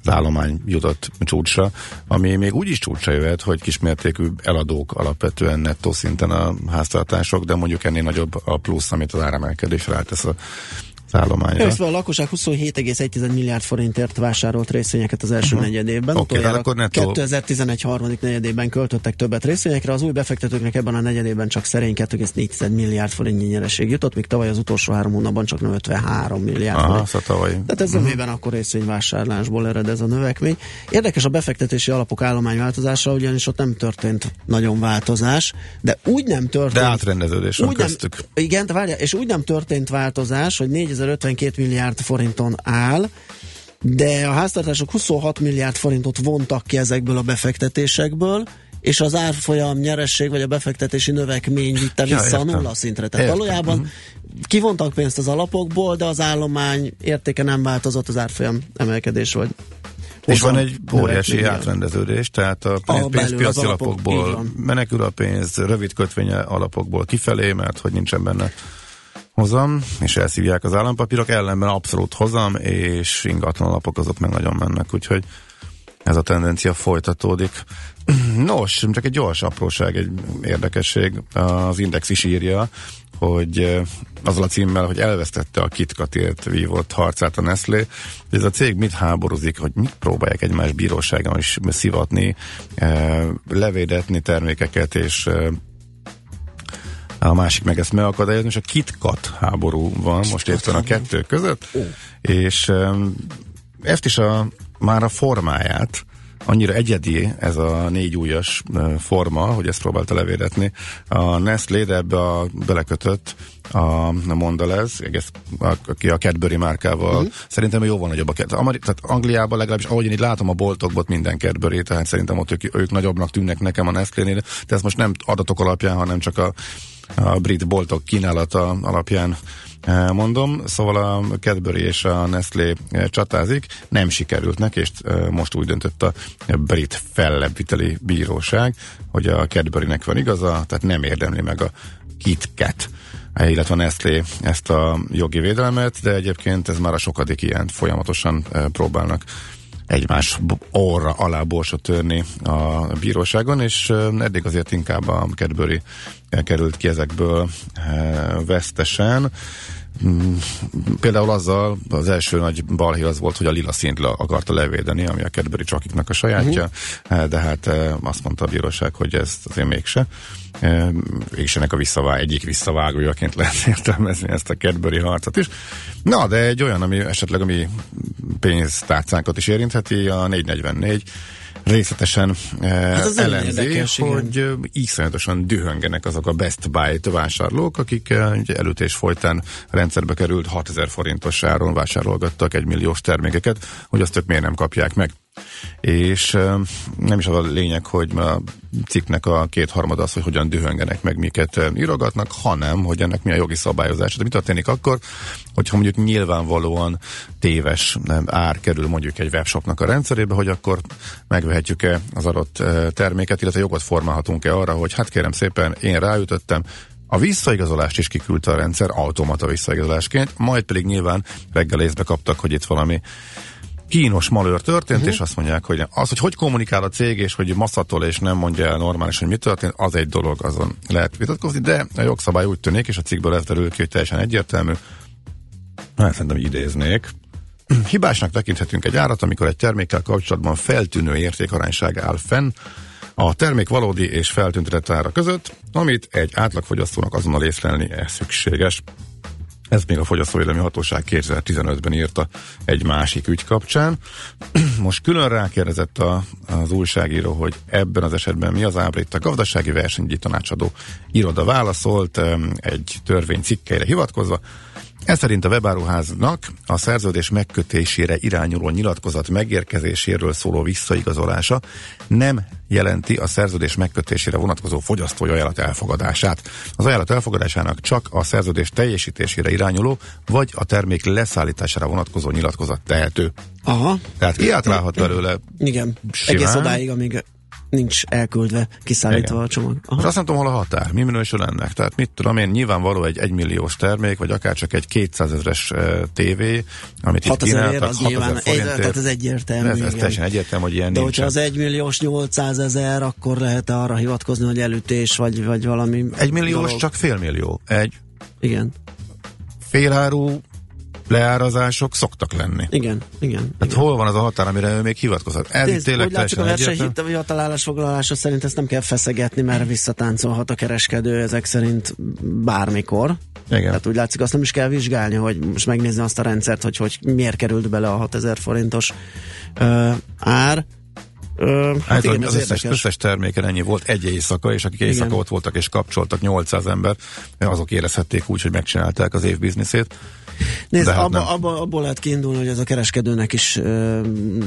állomány jutott csúcsra, ami még úgy is csúcsra jöhet, hogy kismértékű eladók alapvetően nettó szinten a háztartások, de mondjuk ennél nagyobb a plusz, amit az áremelkedés rátesz a állományra. Összve a lakosság 27,1 milliárd forintért vásárolt részvényeket az első uh-huh. negyedében. Oké, hát akkor nettó- 2011 harmadik negyedében költöttek többet részvényekre, az új befektetőknek ebben a negyedében csak szerény 2,4 milliárd forintnyi nyereség jutott, míg tavaly az utolsó három hónapban csak 53 milliárd Aha, forint. szóval tavaly. Tehát ez uh-huh. akkor részvényvásárlásból ered ez a növekmény. Érdekes a befektetési alapok állományváltozása, ugyanis ott nem történt nagyon változás, de úgy nem történt. De átrendeződés van úgy nem, köztük. igen, várja, és úgy nem történt változás, hogy 4052 milliárd forinton áll, de a háztartások 26 milliárd forintot vontak ki ezekből a befektetésekből, és az árfolyam nyeresség vagy a befektetési növekmény vitte Ja, vissza a értem. nulla szintre. Tehát Értem. valójában Mhm. kivontak pénzt az alapokból, de az állomány értéke nem változott, az árfolyam emelkedés vagy És van egy óriási átrendeződés, tehát a A pénz, pénzpiaci alapok, alapokból menekül a pénz, rövid kötvénye alapokból kifelé, mert hogy nincsen benne hozam, és elszívják az állampapírok, ellenben abszolút hozam, és ingatlan alapok azok meg nagyon mennek, úgyhogy ez a tendencia folytatódik. Nos, csak egy gyors apróság, egy érdekesség. Az Index is írja, hogy eh, azzal a címmel, hogy elvesztette a KitKatért vívott harcát a Nestlé. Ez a cég mit háborúzik, hogy mit próbálják egymás bíróságon is szivatni, eh, levédetni termékeket, és eh, a másik meg ezt megakadályozni, és a KitKat háború van most éppen a kettő között, és um, ezt is a, már a formáját annyira egyedi ez a négy újas forma, hogy ezt próbálta levédetni. A Nestlé, de ebbe a, belekötött a, a Mondelez, egész, a, aki a Cadbury márkával, uh-huh. szerintem jó van nagyobb a Cadbury. Tehát Angliában legalábbis, ahogy én itt látom a boltokban, ott minden Cadbury, tehát szerintem ott ők, ők nagyobbnak tűnnek nekem a Nestlé-nél, de ez most nem adatok alapján, hanem csak a a brit boltok kínálata alapján eh, mondom. Szóval a Cadbury és a Nestlé eh, csatázik, nem sikerült neki, és eh, most úgy döntött a brit fellebbviteli bíróság, hogy a Cadburynek van igaza, tehát nem érdemli meg a KitKat illetve a Nestlé ezt a jogi védelmet, de egyébként ez már a sokadik ilyen folyamatosan próbálnak egymás orra alá borsot törni a bíróságon, és eddig azért inkább a Cadbury került ki ezekből vesztesen. Mm, például azzal az első nagy balhé az volt, hogy a lila szint akarta levédeni, ami a Cadbury csokiknak a sajátja, uh-huh. de hát azt mondta a bíróság, hogy ez azért mégse. És ennek a visszavág, egyik visszavágójaként lehet értelmezni ezt a Cadbury harcot is. Na, de egy olyan, ami esetleg a mi pénztárcánkat is érintheti, a 444 részletesen hát az érdekes, hogy igen. iszonyatosan dühöngenek azok a Best Buy vásárlók, akik előtés folytán rendszerbe került 6000 forintos áron vásárolgattak egy milliós termékeket, hogy azt ők miért nem kapják meg és nem is az a lényeg, hogy a cikknek a kétharmad az, hogy hogyan dühöngenek meg, miket írogatnak, hanem, hogy ennek mi a jogi szabályozása. De mi történik akkor, hogyha mondjuk nyilvánvalóan téves ár kerül mondjuk egy webshopnak a rendszerébe, hogy akkor megvehetjük-e az adott terméket, illetve jogot formálhatunk-e arra, hogy hát kérem szépen, én ráütöttem, a visszaigazolást is kiküldte a rendszer automata visszaigazolásként, majd pedig nyilván reggel észbe kaptak, hogy itt valami kínos malőr történt, uh-huh. és azt mondják, hogy az, hogy hogy kommunikál a cég, és hogy masszatol, és nem mondja el normális, hogy mi történt, az egy dolog, azon lehet vitatkozni, de a jogszabály úgy tűnik, és a cikkből ez derül ki, hogy teljesen egyértelmű. Hát szerintem idéznék. Hibásnak tekinthetünk egy árat, amikor egy termékkel kapcsolatban feltűnő értékarányság áll fenn, a termék valódi és feltüntetett ára között, amit egy átlagfogyasztónak azonnal észlelni szükséges. Ez még a Fogyasztóvédelmi Hatóság 2015-ben írta egy másik ügy kapcsán. Most külön rákérdezett a, az újságíró, hogy ebben az esetben mi az ábrit. A gazdasági versenyügyi tanácsadó iroda válaszolt egy törvény cikkeire hivatkozva, ez szerint a webáruháznak a szerződés megkötésére irányuló nyilatkozat megérkezéséről szóló visszaigazolása nem jelenti a szerződés megkötésére vonatkozó fogyasztói ajánlat elfogadását. Az ajánlat elfogadásának csak a szerződés teljesítésére irányuló, vagy a termék leszállítására vonatkozó nyilatkozat tehető. Aha. Tehát kiátrálhat belőle. Igen. Simán. Egész odáig, amíg nincs elküldve, kiszállítva Igen. a csomag. Aha. Azt nem tudom, hol a határ, mi minősül ennek. Tehát mit tudom én, nyilvánvaló egy egymilliós termék, vagy akár csak egy 200 ezres uh, tévé, amit 6 itt kínáltak, az nyilván, egy, tehát ez egyértelmű. Ez, ez teljesen egyértelmű, hogy ilyen De hogyha az 1 milliós 800 ezer, akkor lehet arra hivatkozni, hogy elütés, vagy, vagy valami Egy milliós dolog. csak fél millió. Egy Igen. féláru leárazások szoktak lenni. Igen, igen. Hát igen. hol van az a határ, amire ő még hivatkozott? Ez itt Nézd, tényleg hogy látszik a teljesen versenyhit, egyértelmű. a hivatalálás foglalása szerint ezt nem kell feszegetni, mert visszatáncolhat a kereskedő ezek szerint bármikor. Igen. Tehát úgy látszik, azt nem is kell vizsgálni, hogy most megnézni azt a rendszert, hogy, hogy miért került bele a 6000 forintos ö, ár. Ö, hát Hát igen, az ez összes, összes terméken ennyi volt egy éjszaka, és akik éjszaka Igen. ott voltak és kapcsoltak 800 ember, azok érezhették úgy, hogy megcsinálták az év bizniszét. Nézd, hát abba, abba, abból lehet kiindulni, hogy ez a kereskedőnek is ö,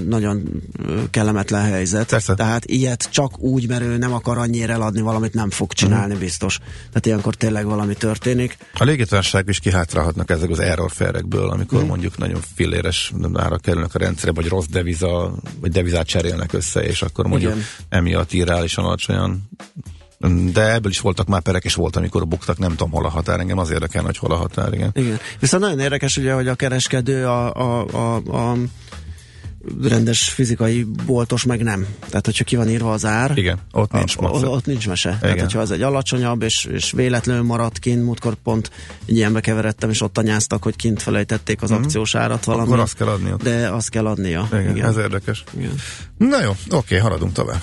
nagyon kellemetlen helyzet. Persze. Tehát ilyet csak úgy, mert ő nem akar annyira eladni valamit, nem fog csinálni Mhm. biztos. Tehát ilyenkor tényleg valami történik. A légitársaság is kihátrálhatnak ezek az error ferekből, amikor Mhm. mondjuk nagyon filléres ára kerülnek a rendszerbe, vagy rossz deviza, vagy devizát cserélnek össze, és akkor mondjuk Igen. emiatt irreálisan alacsonyan De ebből is voltak már perek, és volt, amikor buktak, nem tudom hol a határ, engem az érdekel, hogy hol a határ, igen. Igen. Viszont nagyon érdekes ugye, hogy a kereskedő a, a, a, a rendes fizikai boltos meg nem. Tehát, hogyha ki van írva az ár, Igen, ott nincs a, ott nincs mese. Igen. Tehát, hogyha az egy alacsonyabb, és, és véletlenül maradt kint, múltkor pont egy ilyenbe keveredtem, és ott anyáztak, hogy kint felejtették az Mhm. akciós árat valami. Akkor azt kell adni ott. De azt kell adnia. Igen, Igen. ez érdekes. Igen. Na jó, oké, haladunk tovább.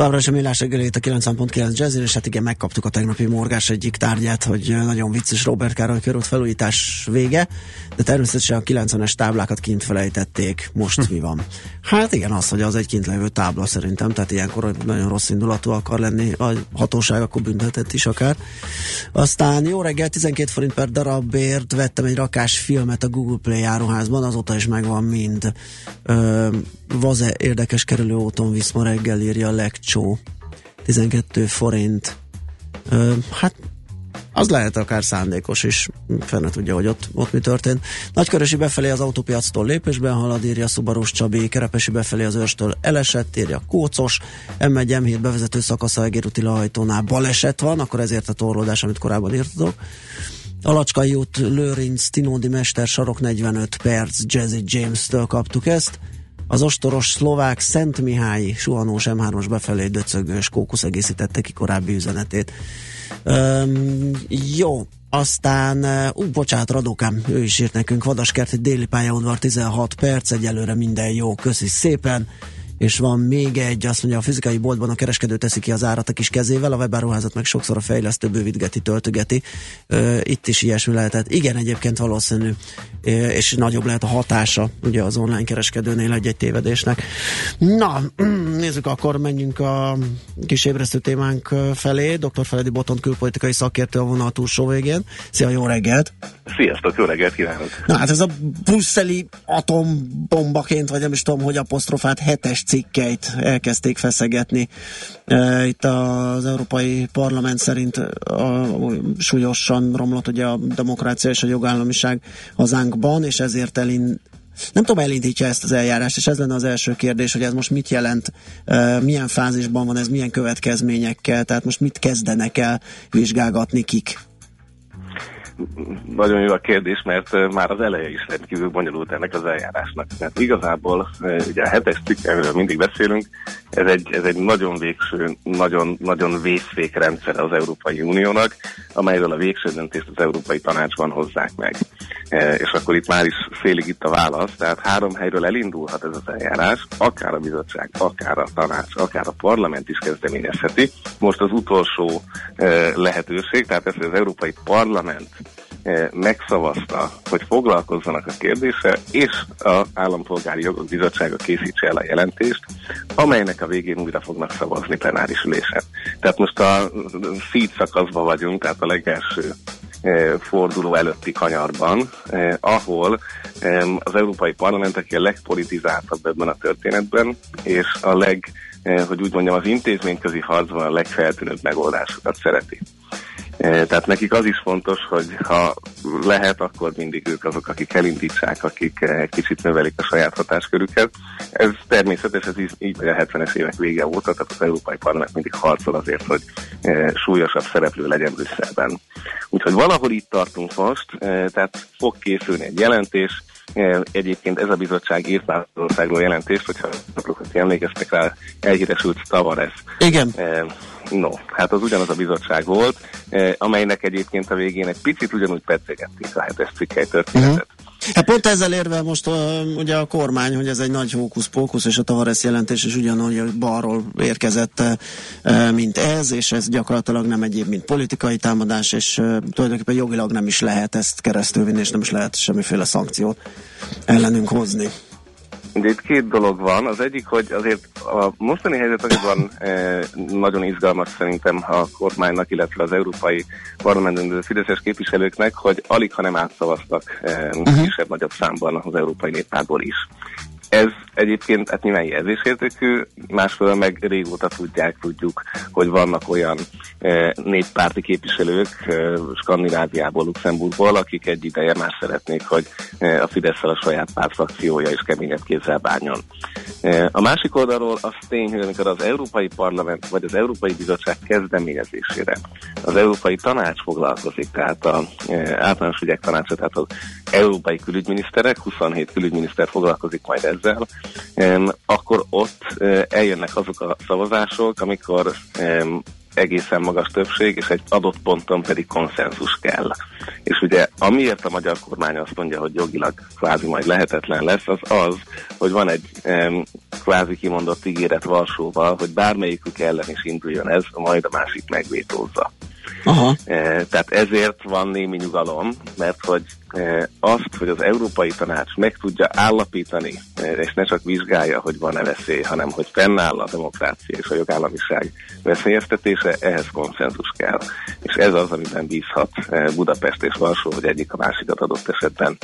Továbbra is a millás reggelét a 90.9 jazzin, és hát igen, megkaptuk a tegnapi morgás egyik tárgyát, hogy nagyon vicces Robert Károly körút felújítás vége, de természetesen a 90-es táblákat kint felejtették. Most mi van? Hát igen, az, hogy az egy kint levő tábla szerintem, tehát ilyenkor nagyon rossz indulatú akar lenni a hatóság, akkor büntetett is akár. Aztán jó reggel, 12 forint per darabért vettem egy rakás filmet a Google Play áruházban, azóta is megvan mind. Ö, Vaze érdekes kerülő óton visz ma reggel, írja a Lekcsó. 12 forint. Ö, hát az lehet akár szándékos is, fene tudja, hogy ott, ott mi történt. Nagykörösi befelé az autópiactól lépésben halad, írja Szubarus Csabi, Kerepesi befelé az őrstől elesett, írja Kócos, M1 M7 bevezető szakasza Egéruti lehajtónál baleset van, akkor ezért a torlódás, amit korábban írtatok. Alacskai út, Lőrinc, Tinódi Mester, Sarok 45 perc, Jazzy James-től kaptuk ezt. Az ostoros szlovák Szent Mihályi suhanós M3-os befelé döcögős kókusz egészítette ki korábbi üzenetét. Um, jó, aztán, ú, uh, bocsánat, Radókám, ő is írt nekünk, Vadaskert, déli pályaudvar 16 perc, egyelőre minden jó, köszi szépen és van még egy, azt mondja, a fizikai boltban a kereskedő teszi ki az árat a kis kezével, a webáruházat meg sokszor a fejlesztő bővítgeti, töltögeti. Itt is ilyesmi lehetett. Igen, egyébként valószínű, és nagyobb lehet a hatása ugye az online kereskedőnél egy-egy tévedésnek. Na, nézzük, akkor menjünk a kis ébresztő témánk felé. Dr. Feledi Botont külpolitikai szakértő a vonal túlsó végén. Szia, jó reggelt! Sziasztok, jó reggelt kívánok! Na hát ez a brüsszeli atombombaként, vagy nem is tudom, hogy apostrofát hetes cikkeit elkezdték feszegetni. E, itt az Európai Parlament szerint a, súlyosan romlott ugye a demokrácia és a jogállamiság hazánkban, és ezért elind, nem tudom, elindítja ezt az eljárást, és ez lenne az első kérdés, hogy ez most mit jelent, e, milyen fázisban van ez, milyen következményekkel, tehát most mit kezdenek el vizsgálgatni kik? Nagyon jó a kérdés, mert már az eleje is rendkívül bonyolult ennek az eljárásnak. Mert igazából ugye a hetes cikk, amiről mindig beszélünk, ez egy, ez egy nagyon végső, nagyon, nagyon vészfék rendszer az Európai Uniónak, amelyről a végső döntést az Európai Tanácsban hozzák meg. És akkor itt már is félig itt a válasz, tehát három helyről elindulhat ez az eljárás, akár a bizottság, akár a tanács, akár a parlament is kezdeményezheti. Most az utolsó lehetőség, tehát ez az Európai Parlament megszavazta, hogy foglalkozzanak a kérdéssel, és a Állampolgári Jogok Bizottsága készítse el a jelentést, amelynek a végén újra fognak szavazni plenáris ülésen. Tehát most a szíd szakaszban vagyunk, tehát a legelső eh, forduló előtti kanyarban, eh, ahol eh, az Európai Parlament, aki a legpolitizáltabb ebben a történetben, és a leg, eh, hogy úgy mondjam, az intézményközi harcban a legfeltűnőbb megoldásokat szereti. E, tehát nekik az is fontos, hogy ha lehet, akkor mindig ők azok, akik elindítsák, akik e, kicsit növelik a saját hatáskörüket. Ez természetes, ez így, így a 70-es évek vége óta, tehát az Európai Parlament mindig harcol azért, hogy e, súlyosabb szereplő legyen Brüsszelben. Úgyhogy valahol itt tartunk most, tehát fog készülni egy jelentés, Egyébként ez a bizottság írt már országról jelentést, hogyha hogy emlékeztek rá, elhíresült Tavares. Igen. No, hát az ugyanaz a bizottság volt, eh, amelynek egyébként a végén egy picit ugyanúgy pedzegették a hetes cikkely történetet. Uh-huh. Hát pont ezzel érve most uh, ugye a kormány, hogy ez egy nagy hókusz-pókusz, és a Tavares jelentés is ugyanúgy balról érkezett, uh, mint ez, és ez gyakorlatilag nem egyéb, mint politikai támadás, és uh, tulajdonképpen jogilag nem is lehet ezt keresztülvinni, és nem is lehet semmiféle szankciót ellenünk hozni. De itt két dolog van. Az egyik, hogy azért a mostani helyzet azért e, nagyon izgalmas szerintem a kormánynak, illetve az Európai Parlamentben fideszes képviselőknek, hogy alig, ha nem átszavaztak e, uh-huh. kisebb-nagyobb számban az Európai Néppártból is. Ez egyébként hát nyilván jelzésértékű, másfél meg régóta tudják, tudjuk, hogy vannak olyan e, néppárti képviselők e, Skandináviából, Luxemburgból, akik egy ideje már szeretnék, hogy e, a fidesz a saját pártfrakciója is keményebb kézzel bánjon. E, a másik oldalról az tény, hogy amikor az Európai Parlament vagy az Európai Bizottság kezdeményezésére az Európai Tanács foglalkozik, tehát a e, általános ügyek tanácsa, tehát az európai külügyminiszterek, 27 külügyminiszter foglalkozik majd ezzel, akkor ott eljönnek azok a szavazások, amikor egészen magas többség, és egy adott ponton pedig konszenzus kell. És ugye amiért a magyar kormány azt mondja, hogy jogilag kvázi majd lehetetlen lesz, az az, hogy van egy um, kvázi kimondott ígéret Varsóval, hogy bármelyikük ellen is induljon ez, majd a másik megvétózza. Aha. E, tehát ezért van némi nyugalom, mert hogy azt, hogy az Európai Tanács meg tudja állapítani, e, és ne csak vizsgálja, hogy van-e veszély, hanem hogy fennáll a demokrácia és a jogállamiság veszélyeztetése, ehhez konszenzus kell. És ez az, amiben bízhat Budapest és Varsó, hogy egyik a másikat adott esetben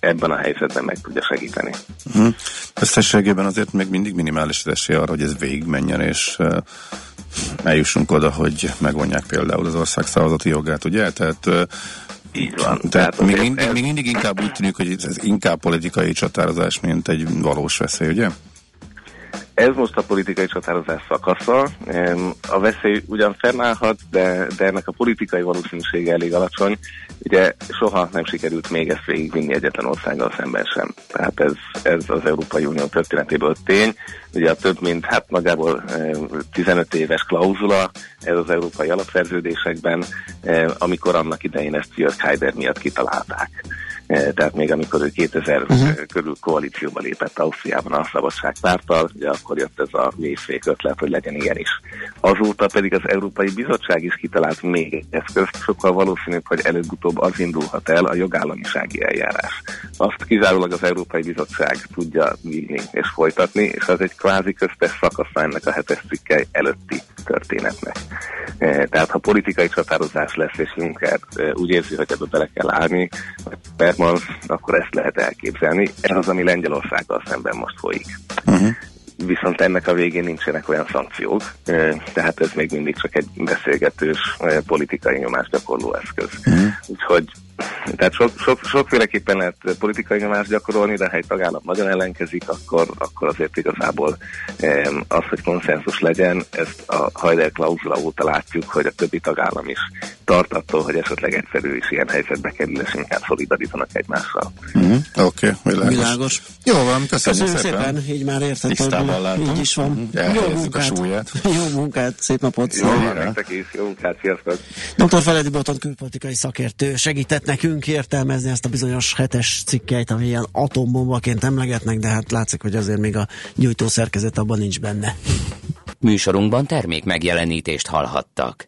ebben a helyzetben meg tudja segíteni. Uh-huh. Összességében azért még mindig minimális esély arra, hogy ez végigmenjen, és eljussunk oda, hogy megvonják például az ország szavazati jogát, ugye? Tehát így van. Tehát, Tehát még, mindig, ez... még mindig inkább úgy tűnik, hogy ez inkább politikai csatározás, mint egy valós veszély, ugye? Ez most a politikai csatározás szakasza. A veszély ugyan fennállhat, de, de ennek a politikai valószínűsége elég alacsony. Ugye soha nem sikerült még ezt végigvinni egyetlen országgal szemben sem. Tehát ez, ez az Európai Unió történetéből tény. Ugye a több mint, hát nagyjából em, 15 éves klauzula, ez az európai alapszerződésekben, amikor annak idején ezt Jörg Haider miatt kitalálták. Eh, Tehát még amikor ő 2000 uh-huh. körül koalícióba lépett Ausztriában a Szabadságpárttal, ugye akkor jött ez a mélyfék ötlet, hogy legyen ilyen is. Azóta pedig az Európai Bizottság is kitalált még egy eszközt, sokkal valószínűbb, hogy előbb-utóbb az indulhat el a jogállamisági eljárás. Azt kizárólag az Európai Bizottság tudja vinni és folytatni, és az egy kvázi köztes szakasza ennek a hetes cikkely előtti történetnek. Eh, Tehát ha politikai csatározás lesz, és Juncker eh, úgy érzi, hogy ebbe bele kell állni, vagy Bergman, akkor ezt lehet elképzelni. Ez az, ami Lengyelországgal szemben most folyik. Uh-huh. Viszont ennek a végén nincsenek olyan szankciók, eh, tehát ez még mindig csak egy beszélgetős politikai nyomást gyakorló eszköz. Uh-huh. Úgyhogy tehát sok, sok, sokféleképpen lehet politikai nyomást gyakorolni, de ha egy tagállam nagyon ellenkezik, akkor, akkor azért igazából em, az, hogy konszenzus legyen, ezt a Hajder klauzula óta látjuk, hogy a többi tagállam is tart attól, hogy esetleg egyszerű is ilyen helyzetbe kerül, és inkább szolidarítanak egymással. Uh-huh. Oké, okay, világos. Világos. Jó van, köszönjük, Köszönjük szépen. szépen, így már látom. így is van. Mhm. Jó Elhelyezzük a munkát. súlyát. Jó munkát, szép napot. Jó, is, jó munkát, sziasztok! Dr. Feledi Botont külpolitikai szakértő segített nekünk értelmezni ezt a bizonyos hetes cikkeit, ami ilyen atombombaként emlegetnek, de hát látszik, hogy azért még a gyújtószerkezet abban nincs benne. Műsorunkban termék megjelenítést hallhattak.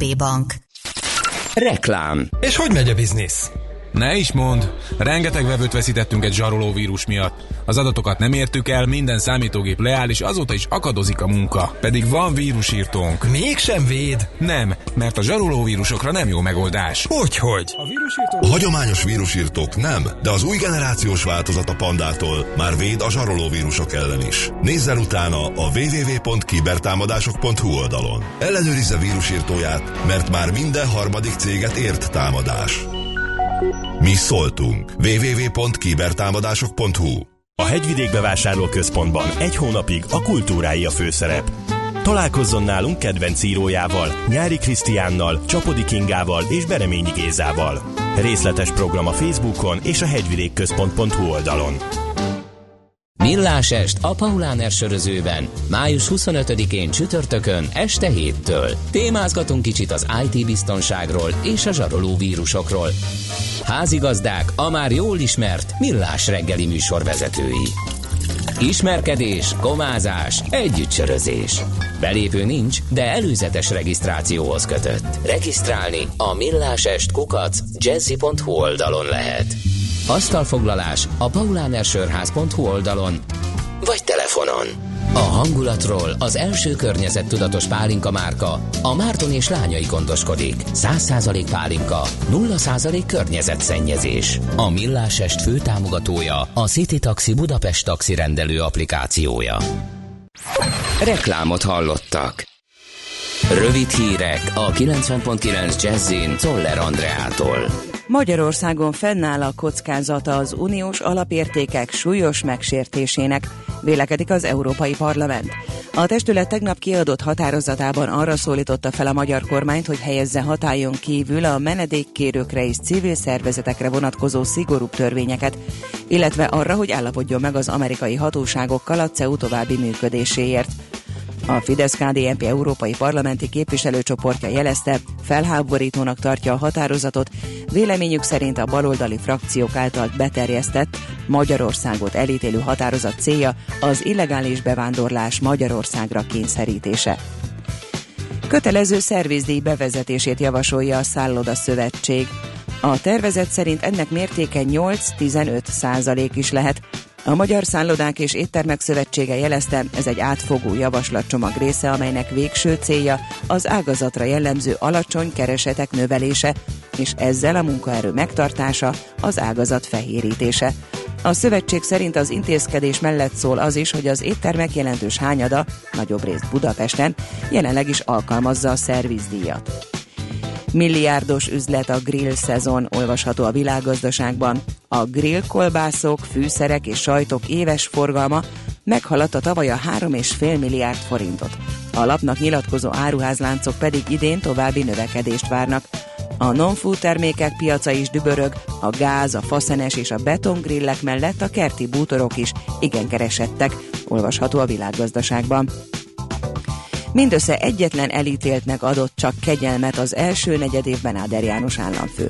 Bank. Reklám. És hogy megy a biznisz? Ne is mond, rengeteg vevőt veszítettünk egy zsaroló vírus miatt. Az adatokat nem értük el, minden számítógép leáll, és azóta is akadozik a munka. Pedig van vírusírtónk. Mégsem véd? Nem, mert a zsaroló vírusokra nem jó megoldás. Hogyhogy? A vírusírtó... A hagyományos vírusírtók nem, de az új generációs változat a pandától már véd a zsaroló vírusok ellen is. Nézzen utána a www.kibertámadások.hu oldalon. Ellenőrizze vírusírtóját, mert már minden harmadik céget ért támadás. Mi szóltunk. www.kibertámadások.hu A Hegyvidék bevásárlóközpontban egy hónapig a kultúrái a főszerep. Találkozzon nálunk kedvenc írójával, Nyári Krisztiánnal, Csapodi Kingával és Bereményi Gézával. Részletes program a Facebookon és a hegyvidékközpont.hu oldalon. Millás est a Pauláner sörözőben, május 25-én csütörtökön este 7-től. Témázgatunk kicsit az IT biztonságról és a zsaroló vírusokról. Házigazdák a már jól ismert Millás reggeli műsorvezetői. Ismerkedés, komázás, együttsörözés. Belépő nincs, de előzetes regisztrációhoz kötött. Regisztrálni a millásest kukac jazzy.hu oldalon lehet. Asztalfoglalás a paulánersörház.hu oldalon vagy telefonon. A hangulatról az első környezettudatos pálinka márka, a Márton és lányai gondoskodik. 100% pálinka, 0% környezetszennyezés. A Millásest főtámogatója a City Taxi Budapest taxi rendelő applikációja. Reklámot hallottak. Rövid hírek a 90.9 Jazzin Toller Andreától. Magyarországon fennáll a kockázata az uniós alapértékek súlyos megsértésének, vélekedik az Európai Parlament. A testület tegnap kiadott határozatában arra szólította fel a magyar kormányt, hogy helyezze hatályon kívül a menedékkérőkre és civil szervezetekre vonatkozó szigorúbb törvényeket, illetve arra, hogy állapodjon meg az amerikai hatóságokkal a CEU további működéséért. A Fidesz-KDNP Európai Parlamenti Képviselőcsoportja jelezte, felháborítónak tartja a határozatot, véleményük szerint a baloldali frakciók által beterjesztett Magyarországot elítélő határozat célja az illegális bevándorlás Magyarországra kényszerítése. Kötelező szervizdíj bevezetését javasolja a Szálloda Szövetség. A tervezet szerint ennek mértéke 8-15 százalék is lehet. A Magyar Szállodák és Éttermek Szövetsége jelezte, ez egy átfogó javaslatcsomag része, amelynek végső célja az ágazatra jellemző alacsony keresetek növelése, és ezzel a munkaerő megtartása, az ágazat fehérítése. A szövetség szerint az intézkedés mellett szól az is, hogy az éttermek jelentős hányada, nagyobb részt Budapesten, jelenleg is alkalmazza a szervizdíjat. Milliárdos üzlet a grill szezon, olvasható a világgazdaságban. A grill kolbászok, fűszerek és sajtok éves forgalma meghaladta tavaly a 3,5 milliárd forintot. A lapnak nyilatkozó áruházláncok pedig idén további növekedést várnak. A non-food termékek piaca is dübörög, a gáz, a faszenes és a betongrillek mellett a kerti bútorok is igen keresettek, olvasható a világgazdaságban. Mindössze egyetlen elítéltnek adott csak kegyelmet az első negyedévben Áder János államfő.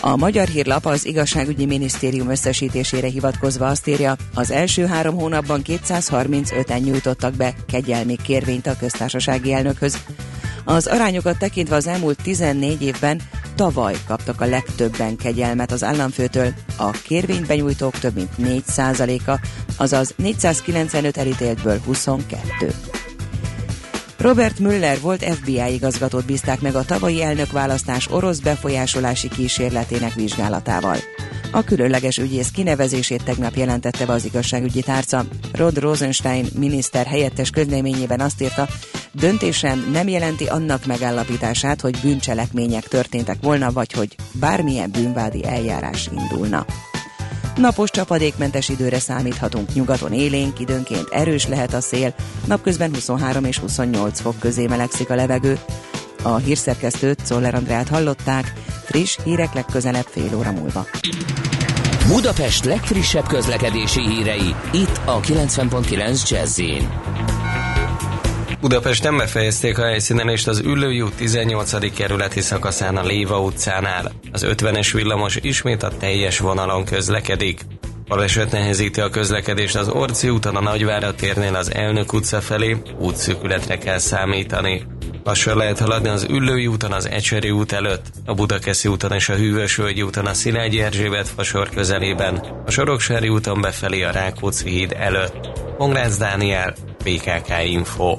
A Magyar Hírlap az igazságügyi minisztérium összesítésére hivatkozva azt írja, az első három hónapban 235-en nyújtottak be kegyelmi kérvényt a köztársasági elnökhöz. Az arányokat tekintve az elmúlt 14 évben tavaly kaptak a legtöbben kegyelmet az államfőtől, a kérvénybenyújtók több mint 4%-a, azaz 495 elítéltből 22. Robert Müller volt FBI igazgatót bízták meg a tavalyi elnökválasztás orosz befolyásolási kísérletének vizsgálatával. A különleges ügyész kinevezését tegnap jelentette be az igazságügyi tárca. Rod Rosenstein miniszter helyettes közleményében azt írta, döntésem nem jelenti annak megállapítását, hogy bűncselekmények történtek volna, vagy hogy bármilyen bűnvádi eljárás indulna. Napos csapadékmentes időre számíthatunk, nyugaton élénk, időnként erős lehet a szél, napközben 23 és 28 fok közé melegszik a levegő. A hírszerkesztőt, Szoller Andrát hallották, friss hírek legközelebb fél óra múlva. Budapest legfrissebb közlekedési hírei, itt a 90.9 jazz Budapesten befejezték a helyszínelést az Üllői út 18. kerületi szakaszán a Léva utcánál. Az 50-es villamos ismét a teljes vonalon közlekedik. Baleset nehezíti a közlekedést az Orci úton a Nagyvára térnél az Elnök utca felé, útszűkületre kell számítani. Lassan lehet haladni az Üllői úton az Ecseri út előtt, a Budakeszi úton és a Hűvösvölgyi úton a Szilágyi Erzsébet fasor közelében, a Soroksári úton befelé a Rákóczi híd előtt. Pongrácz Dániel, BKK Info.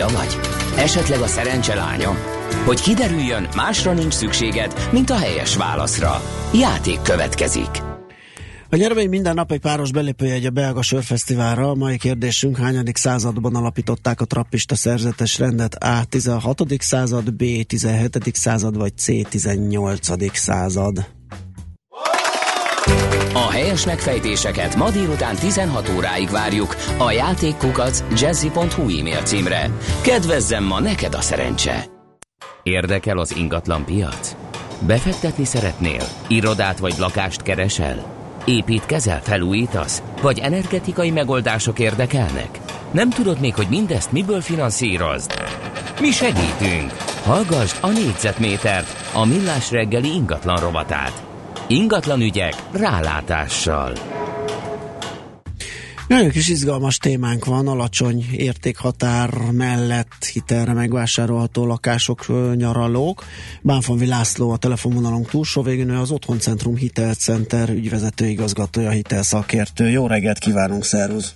fia vagy? Esetleg a szerencse lánya? Hogy kiderüljön, másra nincs szükséged, mint a helyes válaszra. Játék következik. A nyeremény minden nap egy páros belépőjegy a Belga Sörfesztiválra. A mai kérdésünk, hányadik században alapították a trappista szerzetes rendet? A. 16. század, B. 17. század, vagy C. 18. század? A helyes megfejtéseket ma délután 16 óráig várjuk a játékkukac jazzy.hu e-mail címre. Kedvezzem ma neked a szerencse! Érdekel az ingatlan piac? Befektetni szeretnél? Irodát vagy lakást keresel? Építkezel, felújítasz? Vagy energetikai megoldások érdekelnek? Nem tudod még, hogy mindezt miből finanszírozd? Mi segítünk! Hallgassd a négyzetmétert, a millás reggeli ingatlan rovatát. Ingatlan ügyek rálátással. Nagyon kis izgalmas témánk van, alacsony értékhatár mellett hitelre megvásárolható lakások, nyaralók. Bánfonvi László a telefonvonalunk túlsó végén, ő az Otthoncentrum Hitelcenter ügyvezető igazgatója, hitelszakértő. Jó reggelt kívánunk, szervusz!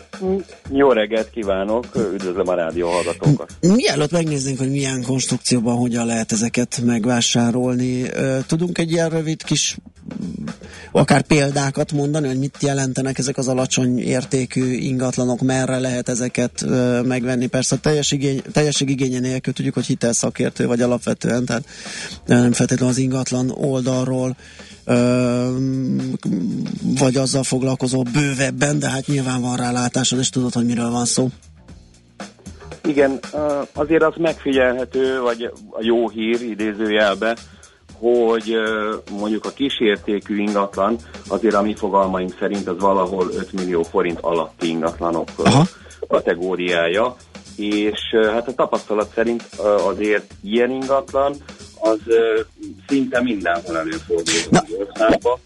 Jó reggelt kívánok, üdvözlöm a rádió hallgatókat. Mielőtt megnéznénk, hogy milyen konstrukcióban hogyan lehet ezeket megvásárolni, tudunk egy ilyen rövid kis akár példákat mondani, hogy mit jelentenek ezek az alacsony értékű ingatlanok, merre lehet ezeket ö, megvenni. Persze a teljes, igény, teljesség igénye nélkül tudjuk, hogy hitelszakértő vagy alapvetően, tehát nem feltétlenül az ingatlan oldalról ö, vagy azzal foglalkozó bővebben, de hát nyilván van rálátásod, és tudod, hogy miről van szó. Igen, azért az megfigyelhető, vagy a jó hír idézőjelbe, hogy mondjuk a kísértékű ingatlan azért a mi fogalmaink szerint az valahol 5 millió forint alatti ingatlanok Aha. kategóriája, és hát a tapasztalat szerint azért ilyen ingatlan az szinte mindenhol előfordul az országban.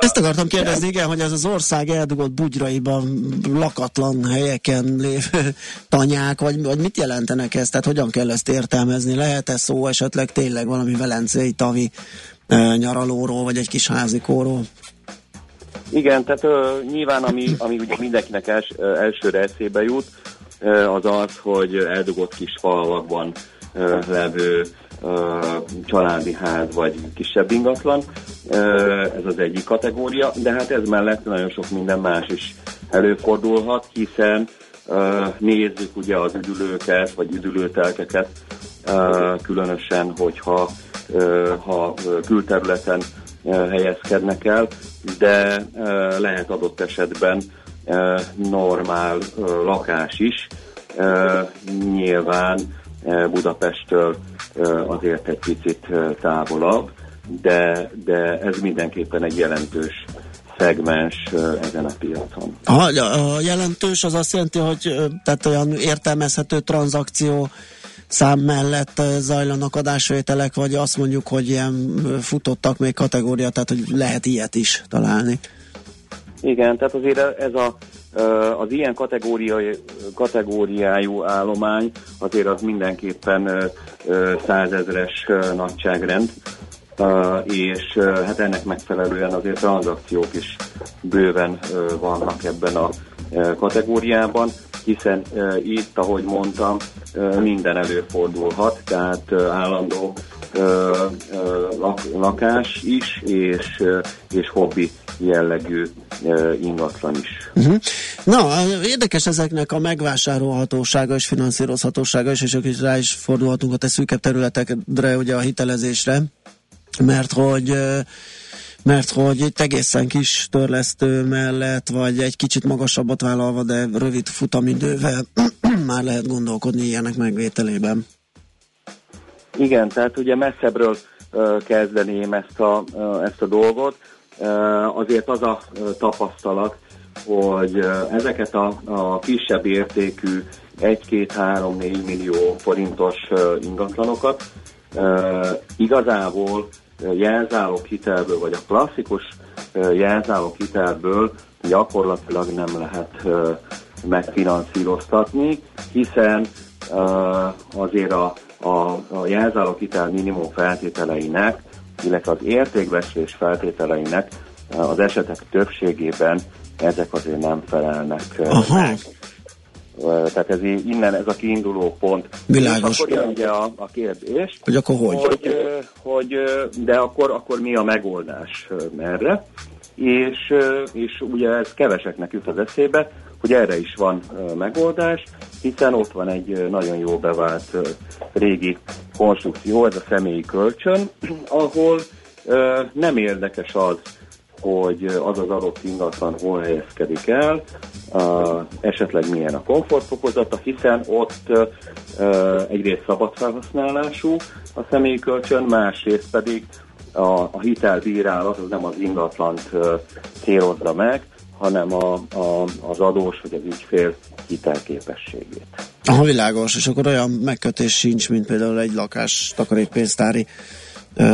Ezt akartam kérdezni, igen, hogy ez az ország eldugott bugyraiban, lakatlan helyeken lévő tanyák, vagy, vagy mit jelentenek ezt? Tehát hogyan kell ezt értelmezni? Lehet-e szó esetleg tényleg valami velencei tavi e, nyaralóról, vagy egy kis házikóról? Igen, tehát ö, nyilván ami, ami ugye mindenkinek els, ö, elsőre eszébe jut, ö, az az, hogy eldugott kis falvakban ö, levő családi ház vagy kisebb ingatlan. Ez az egyik kategória, de hát ez mellett nagyon sok minden más is előfordulhat, hiszen nézzük ugye az üdülőket, vagy üdülőtelkeket, különösen, hogyha ha külterületen helyezkednek el, de lehet adott esetben normál lakás is. Nyilván Budapesttől ö, azért egy picit ö, távolabb, de, de ez mindenképpen egy jelentős szegmens ezen a piacon. A, a jelentős az azt jelenti, hogy tehát olyan értelmezhető tranzakció szám mellett zajlanak adásvételek, vagy azt mondjuk, hogy ilyen futottak még kategória, tehát hogy lehet ilyet is találni. Igen, tehát azért ez a, az ilyen kategóriai, kategóriájú állomány azért az mindenképpen százezres nagyságrend, és hát ennek megfelelően azért tranzakciók is bőven vannak ebben a kategóriában, hiszen itt, ahogy mondtam, minden előfordulhat, tehát állandó ö, ö, lak, lakás is, és, és hobbi jellegű ingatlan is. Uh-huh. Na, érdekes ezeknek a megvásárolhatósága és finanszírozhatósága is, és akkor rá is fordulhatunk a te szűkebb területekre, ugye a hitelezésre, mert hogy mert hogy itt egészen kis törlesztő mellett, vagy egy kicsit magasabbat vállalva, de rövid futamidővel már lehet gondolkodni ilyenek megvételében. Igen, tehát ugye messzebbről kezdeném ezt a, ezt a dolgot. Azért az a tapasztalat, hogy ezeket a, a kisebb értékű 1-2-3-4 millió forintos ingatlanokat igazából jelzálók hitelből, vagy a klasszikus jelzálók hitelből gyakorlatilag nem lehet megfinanszíroztatni, hiszen azért a, a, a jelzáloghitel minimum feltételeinek, illetve az értékbeslés feltételeinek ö, az esetek többségében ezek azért nem felelnek ö, Aha. meg. Ö, Tehát ez í- innen ez a kiinduló pont. Világos. És akkor jön ugye a, a kérdés, Hogy akkor hogy? hogy, hogy de akkor, akkor mi a megoldás erre? És, és ugye ez keveseknek jut az eszébe, hogy erre is van megoldás, hiszen ott van egy nagyon jó bevált régi konstrukció, ez a személyi kölcsön, ahol nem érdekes az, hogy az az adott ingatlan hol helyezkedik el, esetleg milyen a komfortfokozata, hiszen ott uh, egyrészt szabad felhasználású a személyi kölcsön, másrészt pedig a, a hitelbírálat az nem az ingatlant uh, célozza meg, hanem a, a, az adós vagy az ügyfél hitelképességét. Aha, világos, és akkor olyan megkötés sincs, mint például egy lakás takarékpénztári ö,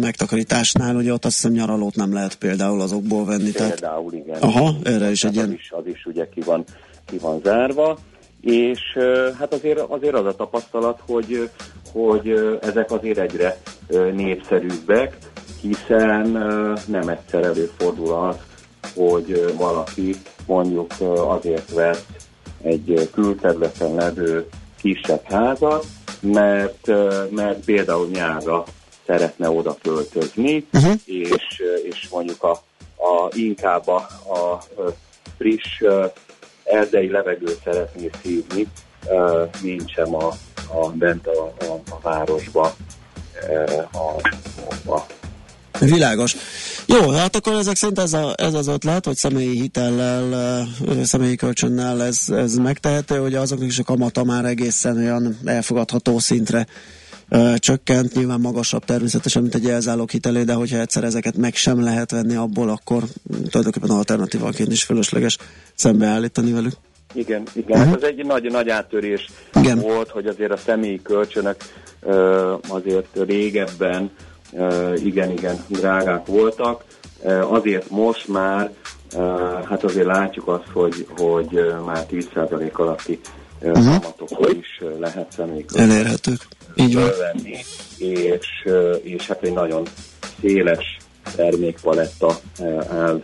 megtakarításnál, ugye ott azt hiszem nyaralót nem lehet például azokból venni. Tehát, Például igen. Aha, erre is egy Tehát ilyen- az is, az is ugye ki van, ki van zárva, és hát azért, azért az a tapasztalat, hogy, hogy ezek azért egyre népszerűbbek, hiszen nem egyszer előfordul az, hogy valaki mondjuk azért vett egy külterületen levő kisebb házat, mert, mert például nyárra szeretne oda költözni, uh-huh. és, és mondjuk a, a, inkább a, a friss erdei levegőt szeretné szívni, mint sem a, a bent a, a, a városba ö, a, a, Világos. Jó, hát akkor ezek szerint ez, a, ez az ötlet, hogy személyi hitellel, személyi kölcsönnel ez, ez megtehető, hogy azoknak is a kamata már egészen olyan elfogadható szintre ö, csökkent, nyilván magasabb természetesen, mint egy elzálók hitelé, de hogyha egyszer ezeket meg sem lehet venni abból, akkor tulajdonképpen alternatívaként is fölösleges szembeállítani velük. Igen, igen. Uh-huh. Ez egy nagy, nagy áttörés igen. volt, hogy azért a személyi kölcsönök ö, azért régebben igen-igen drágák voltak. Azért most már, hát azért látjuk azt, hogy, hogy már 10% alatti ö, Mhm. kamatokon is lehet személyi kölcsön Elérhetők. Így van. fölvenni, és, és hát egy nagyon széles termékpaletta áll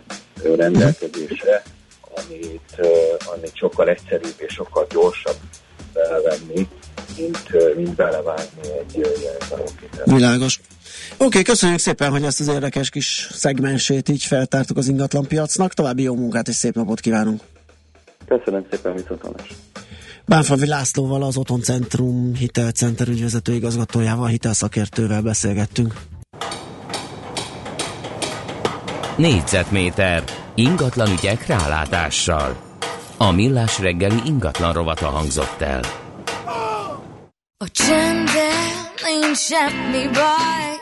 rendelkezésre, amit, amit sokkal egyszerűbb és sokkal gyorsabb felvenni, mint, mint belevágni egy ö, jelzálókítelt. Világos. Oké, okay, köszönjük szépen, hogy ezt az érdekes kis szegmensét így feltártuk az ingatlan piacnak. További jó munkát és szép napot kívánunk. Köszönöm szépen, viszontlátás. Bánfavi Lászlóval, az Oton Centrum Hitelcenter ügyvezető igazgatójával, hitelszakértővel beszélgettünk. Négyzetméter ingatlan ügyek rálátással. A millás reggeli ingatlan rovata hangzott el. A csendel nincs semmi baj,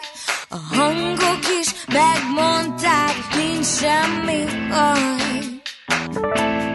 a hangok is Megmondták, nincs semmi baj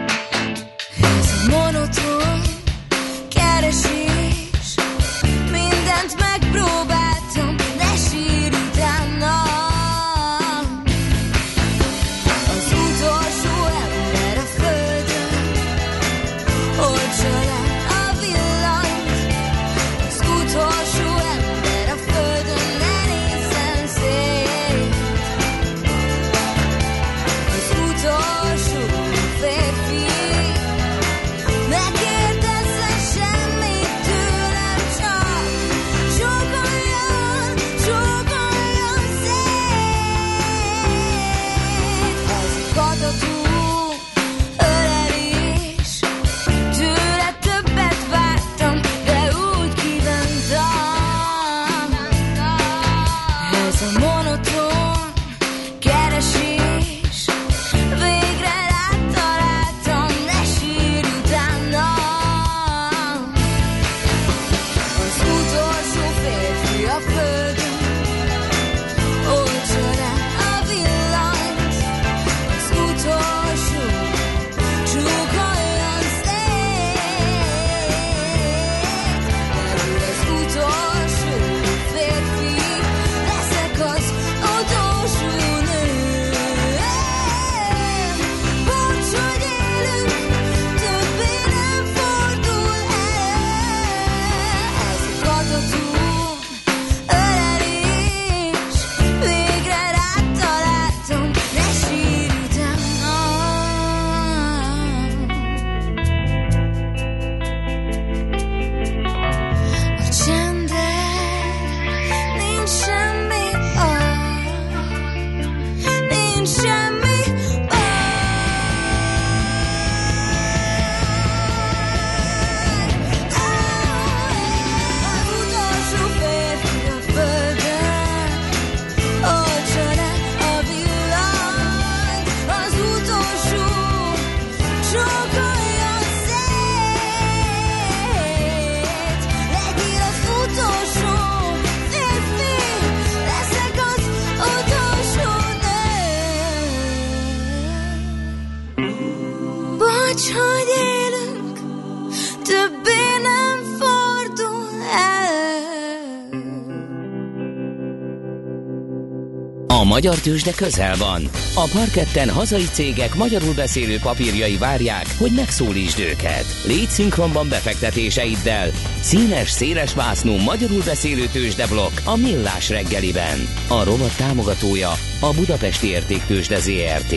magyar tőzsde közel van. A parketten hazai cégek magyarul beszélő papírjai várják, hogy megszólítsd őket. Légy szinkronban befektetéseiddel. Színes, széles vásznú magyarul beszélő tőzsdeblokk a Millás reggeliben. A rovat támogatója a Budapesti Értéktőzsde ZRT.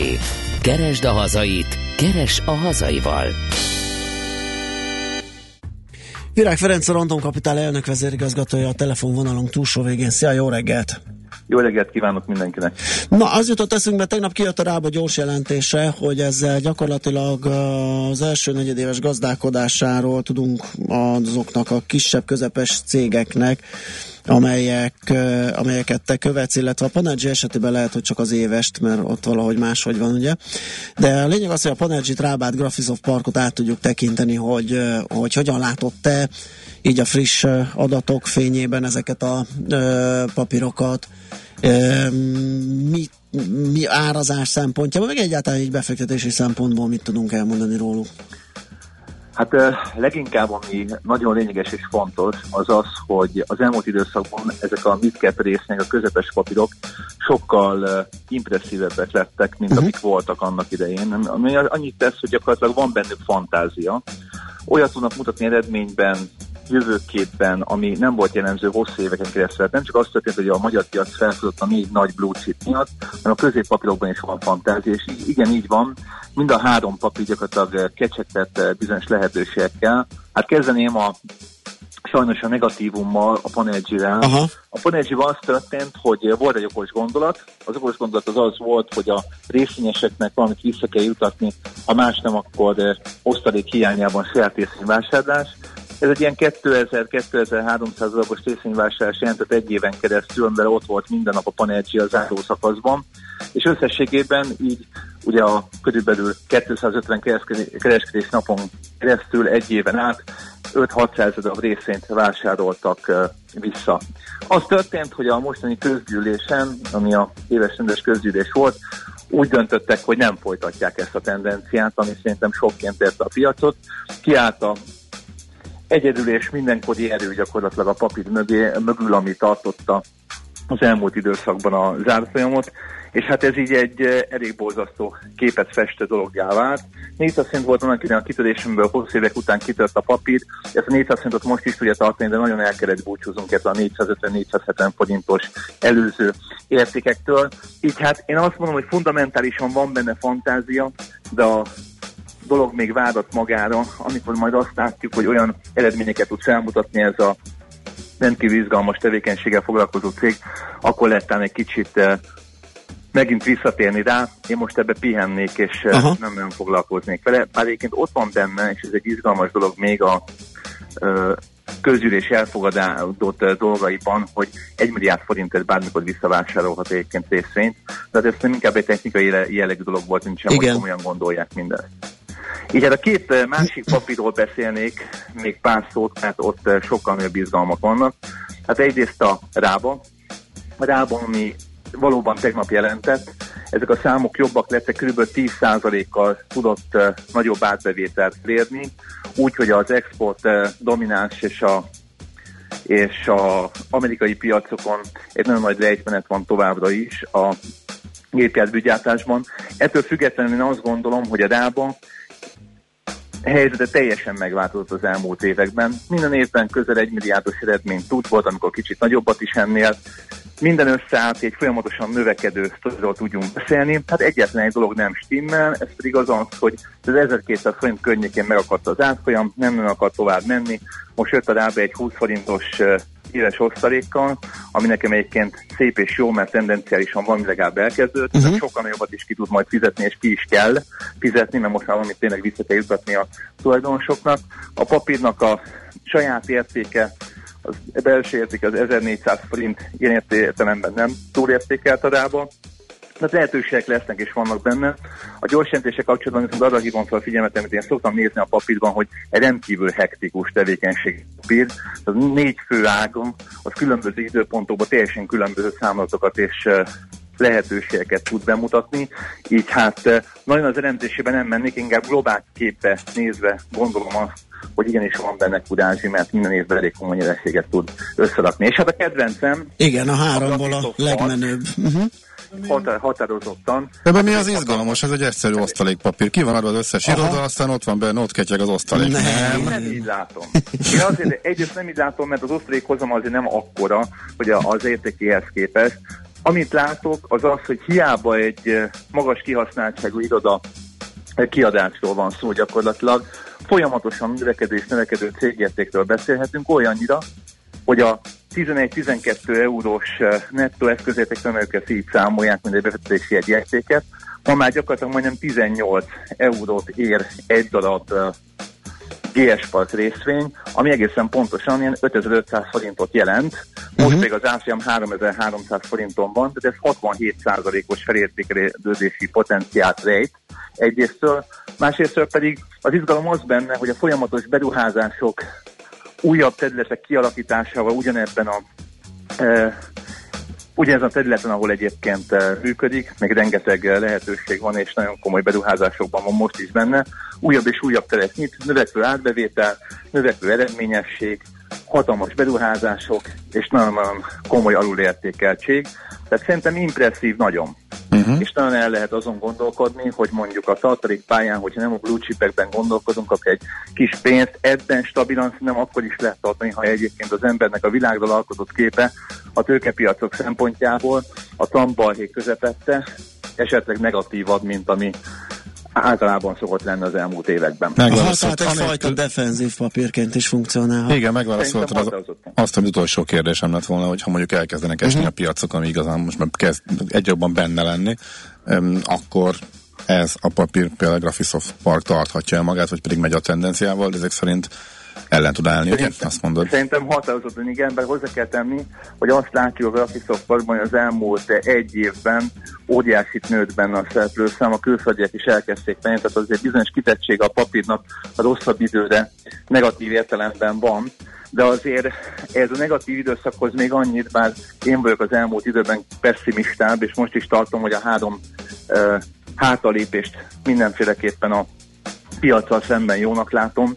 Keresd a hazait, keres a hazaival. Virág Ferenc a Random Kapitál elnök vezérigazgatója a telefonvonalunk túlsó végén. Szia, jó reggelt! Jó reggelt kívánok mindenkinek! Na, az jutott eszünkbe, tegnap kijött a rába gyors jelentése, hogy ezzel gyakorlatilag az első negyedéves gazdálkodásáról tudunk azoknak a kisebb, közepes cégeknek, amelyek, amelyeket te követsz, illetve a Panergy esetében lehet, hogy csak az évest, mert ott valahogy máshogy van, ugye. De a lényeg az, hogy a Panergy Rábát Graphisoft Parkot át tudjuk tekinteni, hogy, hogy hogyan látott te így a friss adatok fényében ezeket a ö, papírokat, ö, mi, mi árazás szempontjából, meg egyáltalán így befektetési szempontból mit tudunk elmondani róluk? Hát leginkább ami nagyon lényeges és fontos, az az, hogy az elmúlt időszakban ezek a midcap résznek a közepes papírok sokkal impresszívebbek lettek, mint amik voltak annak idején. Ami annyit tesz, hogy gyakorlatilag van bennük fantázia. Olyat tudnak mutatni eredményben, jövőképben, ami nem volt jellemző hosszú éveken keresztül. Hát Nem csak azt történt, hogy a magyar piac felfutott a négy nagy blue chip miatt, hanem a középpapírokban is van fantázia, és igen, így van. Mind a három papír gyakorlatilag eh, kecsegtett eh, bizonyos lehetőségekkel. Hát kezdeném a sajnos a negatívummal, a Panergy-rel. A panergy az történt, hogy volt egy okos gondolat. Az okos gondolat az az volt, hogy a részvényeseknek valamit vissza kell jutatni, ha más nem, akkor eh, osztalék hiányában saját részvényvásárlás. Ez egy ilyen 2000-2300 darabos részvényvásárlás jelentett egy éven keresztül, amivel ott volt minden nap a Panergy a záró szakaszban, és összességében így ugye a körülbelül 250 kereskedés, napon keresztül egy éven át 5-600 darab részvényt vásároltak vissza. Az történt, hogy a mostani közgyűlésen, ami a éves rendes közgyűlés volt, úgy döntöttek, hogy nem folytatják ezt a tendenciát, ami szerintem sokként érte a piacot. Kiállt a egyedül és mindenkori erő gyakorlatilag a papír mögé, mögül, ami tartotta az elmúlt időszakban a zárfolyamot, és hát ez így egy eh, elég borzasztó képet festő dologgá vált. 400 szint volt annak a kitörésemből, hosszú évek után kitört a papír, ezt a 400 szintot most is tudja tartani, de nagyon el kellett búcsúzunk ettől a 450-470 forintos előző értékektől. Így hát én azt mondom, hogy fundamentálisan van benne fantázia, de a dolog még várat magára, amikor majd azt látjuk, hogy olyan eredményeket tud felmutatni ez a rendkívül izgalmas tevékenységgel foglalkozó cég, akkor lehet egy kicsit eh, megint visszatérni rá. Én most ebbe pihennék, és eh, Aha. nem nagyon foglalkoznék vele. Bár egyébként ott van benne, és ez egy izgalmas dolog még a ö, közgyűlés elfogadott eh, dolgaiban, hogy 1 milliárd forintért bármikor visszavásárolhat egyébként részvényt. Tehát ez inkább egy technikai jellegű dolog volt, mint sem, hogy komolyan gondolják mindezt. Így hát a két eh, másik papírról beszélnék még pár szót, mert ott eh, sokkal nagyobb izgalmak vannak. Hát egyrészt a Rába. A Rába, ami valóban tegnap jelentett, ezek a számok jobbak lettek, kb. 10%-kal tudott eh, nagyobb átbevételt elérni, úgyhogy az export domináns és a és a amerikai piacokon egy nagyon nagy lejtmenet van továbbra is a gépjárműgyártásban. Ettől függetlenül én azt gondolom, hogy a Rába helyzete teljesen megváltozott az elmúlt években. Minden évben közel egy milliárdos eredményt tud, volt, amikor kicsit nagyobbat is ennél. Minden összeállt, egy folyamatosan növekedő sztoriról tudjunk beszélni. Hát egyetlen egy dolog nem stimmel, ez pedig az az, hogy az 1200 forint környékén megakadt az átfolyam, nem nagyon akar tovább menni. Most jött a rába egy 20 forintos éves osztalékkal, ami nekem egyébként szép és jó, mert tendenciálisan van legalább elkezdődött, uh-huh. sokkal nagyobbat is ki tud majd fizetni, és ki is kell fizetni, mert most már valamit tényleg vissza kell juttatni a tulajdonosoknak. A papírnak a saját értéke, az belső értéke az 1400 forint, ilyen értelemben nem túlértékelt a de lehetőségek lesznek és vannak benne. A gyors jelentések kapcsolatban viszont arra hívom fel a figyelmet, amit én szoktam nézni a papírban, hogy egy rendkívül hektikus tevékenység papír. Az négy fő ágon, az különböző időpontokban teljesen különböző számlatokat és eh, lehetőségeket tud bemutatni, így hát nagyon az elemzésében nem mennék, inkább globális képbe nézve gondolom azt, hogy igenis van benne kudázsi, mert minden évben elég komoly nyereséget tud összerakni. És hát a kedvencem Igen, a háromból a legmenőbb. Uh-huh. Határ, határozottan. Ebben mi az izgalmas? Ez egy egyszerű osztalékpapír. Ki van adva az összes Aha. iroda, aztán ott van benne, ott ketyeg az osztalék. Nem, nem így látom. Én azért egyrészt nem így látom, mert az osztalékhozam azért nem akkora, hogy a- az értékéhez képest. Amit látok, az az, hogy hiába egy eh, magas kihasználtságú iroda eh, kiadásról van szó gyakorlatilag, folyamatosan növekedő és növekedő cégértékről beszélhetünk olyannyira, hogy a 11-12 eurós eh, nettó ők ezt így számolják, mint egy befektetési egyértéket, ma már gyakorlatilag majdnem 18 eurót ér egy darab eh, GS Park részvény, ami egészen pontosan ilyen 5500 forintot jelent, most még az árfolyam 3300 forinton van, tehát ez 67%-os felértékelődési potenciált rejt egyrésztől, másrésztől pedig az izgalom az benne, hogy a folyamatos beruházások újabb területek kialakításával ugyanebben a e, ugyanezen a területen, ahol egyébként eh, működik, még rengeteg eh, lehetőség van, és nagyon komoly beruházásokban van most is benne. Újabb és újabb teret nyit, növekvő átbevétel, növekvő eredményesség, hatalmas beruházások, és nagyon-nagyon komoly alulértékeltség. Tehát szerintem impresszív nagyon. Uh-huh. És nagyon el lehet azon gondolkodni, hogy mondjuk a tartalék pályán, hogyha nem a blue chipekben gondolkodunk, akkor egy kis pénzt ebben stabilan nem akkor is lehet tartani, ha egyébként az embernek a világról alkotott képe a tőkepiacok szempontjából a tambalhé közepette esetleg negatívabb, mint ami általában szokott lenni az elmúlt években. Aha, tehát egyfajta defenzív papírként is funkcionál. Igen, megválaszoltad az, azt, hogy utolsó kérdésem lett volna, hogy ha mondjuk elkezdenek esni Mhm. a piacok, ami igazán most már kezd egy jobban benne lenni, em, akkor ez a papír például Graphisoft Park tarthatja magát, vagy pedig megy a tendenciával, de ezek szerint ellen tud állni, ugye? Azt mondod. Szerintem határozottan igen, bár hozzá kell tenni, hogy azt látjuk a Graphisoft Parkban, hogy az elmúlt egy évben óriásit nőtt benne a szereplőszám, a külföldiek is elkezdték tenni, tehát azért bizonyos kitettség a papírnak a rosszabb időre negatív értelemben van, de azért ez a negatív időszakhoz még annyit, bár én vagyok az elmúlt időben pessimistább, és most is tartom, hogy a három uh, hátalépést mindenféleképpen a piacsal szemben jónak látom,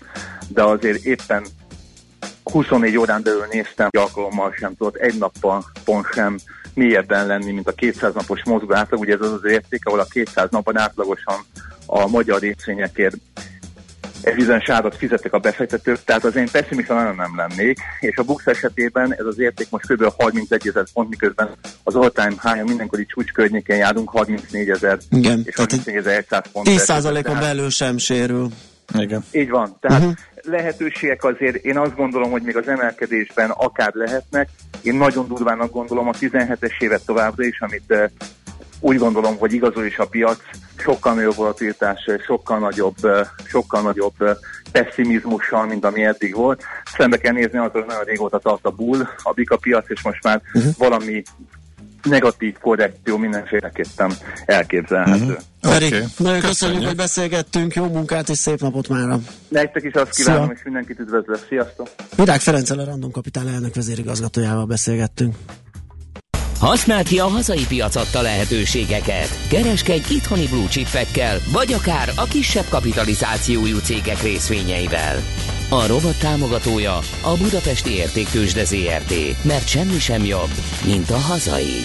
de azért éppen 24 órán belül néztem, alkalommal sem tudott egy nappal pont sem mélyebben lenni, mint a 200 napos mozgó átlag. Ugye ez az az érték, ahol a 200 napban átlagosan a magyar részvényekért egy bizonyos árat fizettek a befektetők, tehát az én pessimista nagyon nem lennék, és a Bux esetében ez az érték most kb. 31 ezer pont, miközben az all-time high mindenkori csúcs környékén járunk 34 ezer és 34 ezer 100 pont. 10%-on belül sem sérül. Igen. Így van. Tehát uh-huh. lehetőségek azért, én azt gondolom, hogy még az emelkedésben akár lehetnek. Én nagyon durvának gondolom a 17-es évet továbbra is, amit uh, úgy gondolom, hogy igazol is a piac, sokkal nagyobb volatilitás, sokkal nagyobb, sokkal nagyobb pessimizmussal, mint ami eddig volt. Szembe kell nézni az, hogy nagyon régóta tart a bull, a bika piac, és most már uh-huh. valami negatív korrekció mindenféleképpen elképzelhető. Uh-huh. Feri, okay. nagyon köszönjük, hogy beszélgettünk, jó munkát és szép napot mára! Nektek is azt kívánom, Szia. és mindenkit üdvözlök. Sziasztok! Virág Ferenccel a Random Kapitál elnök vezérigazgatójával beszélgettünk. Használd ki a hazai piac adta lehetőségeket. Kereskedj itthoni blue chipekkel, vagy akár a kisebb kapitalizációjú cégek részvényeivel. A robot támogatója a Budapesti Értéktősde ZRT, mert semmi sem jobb, mint a hazai.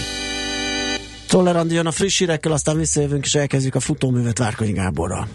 Tolerandi jön a friss hírekkel, aztán visszajövünk és elkezdjük a futóművet Várkonyi Gáborral.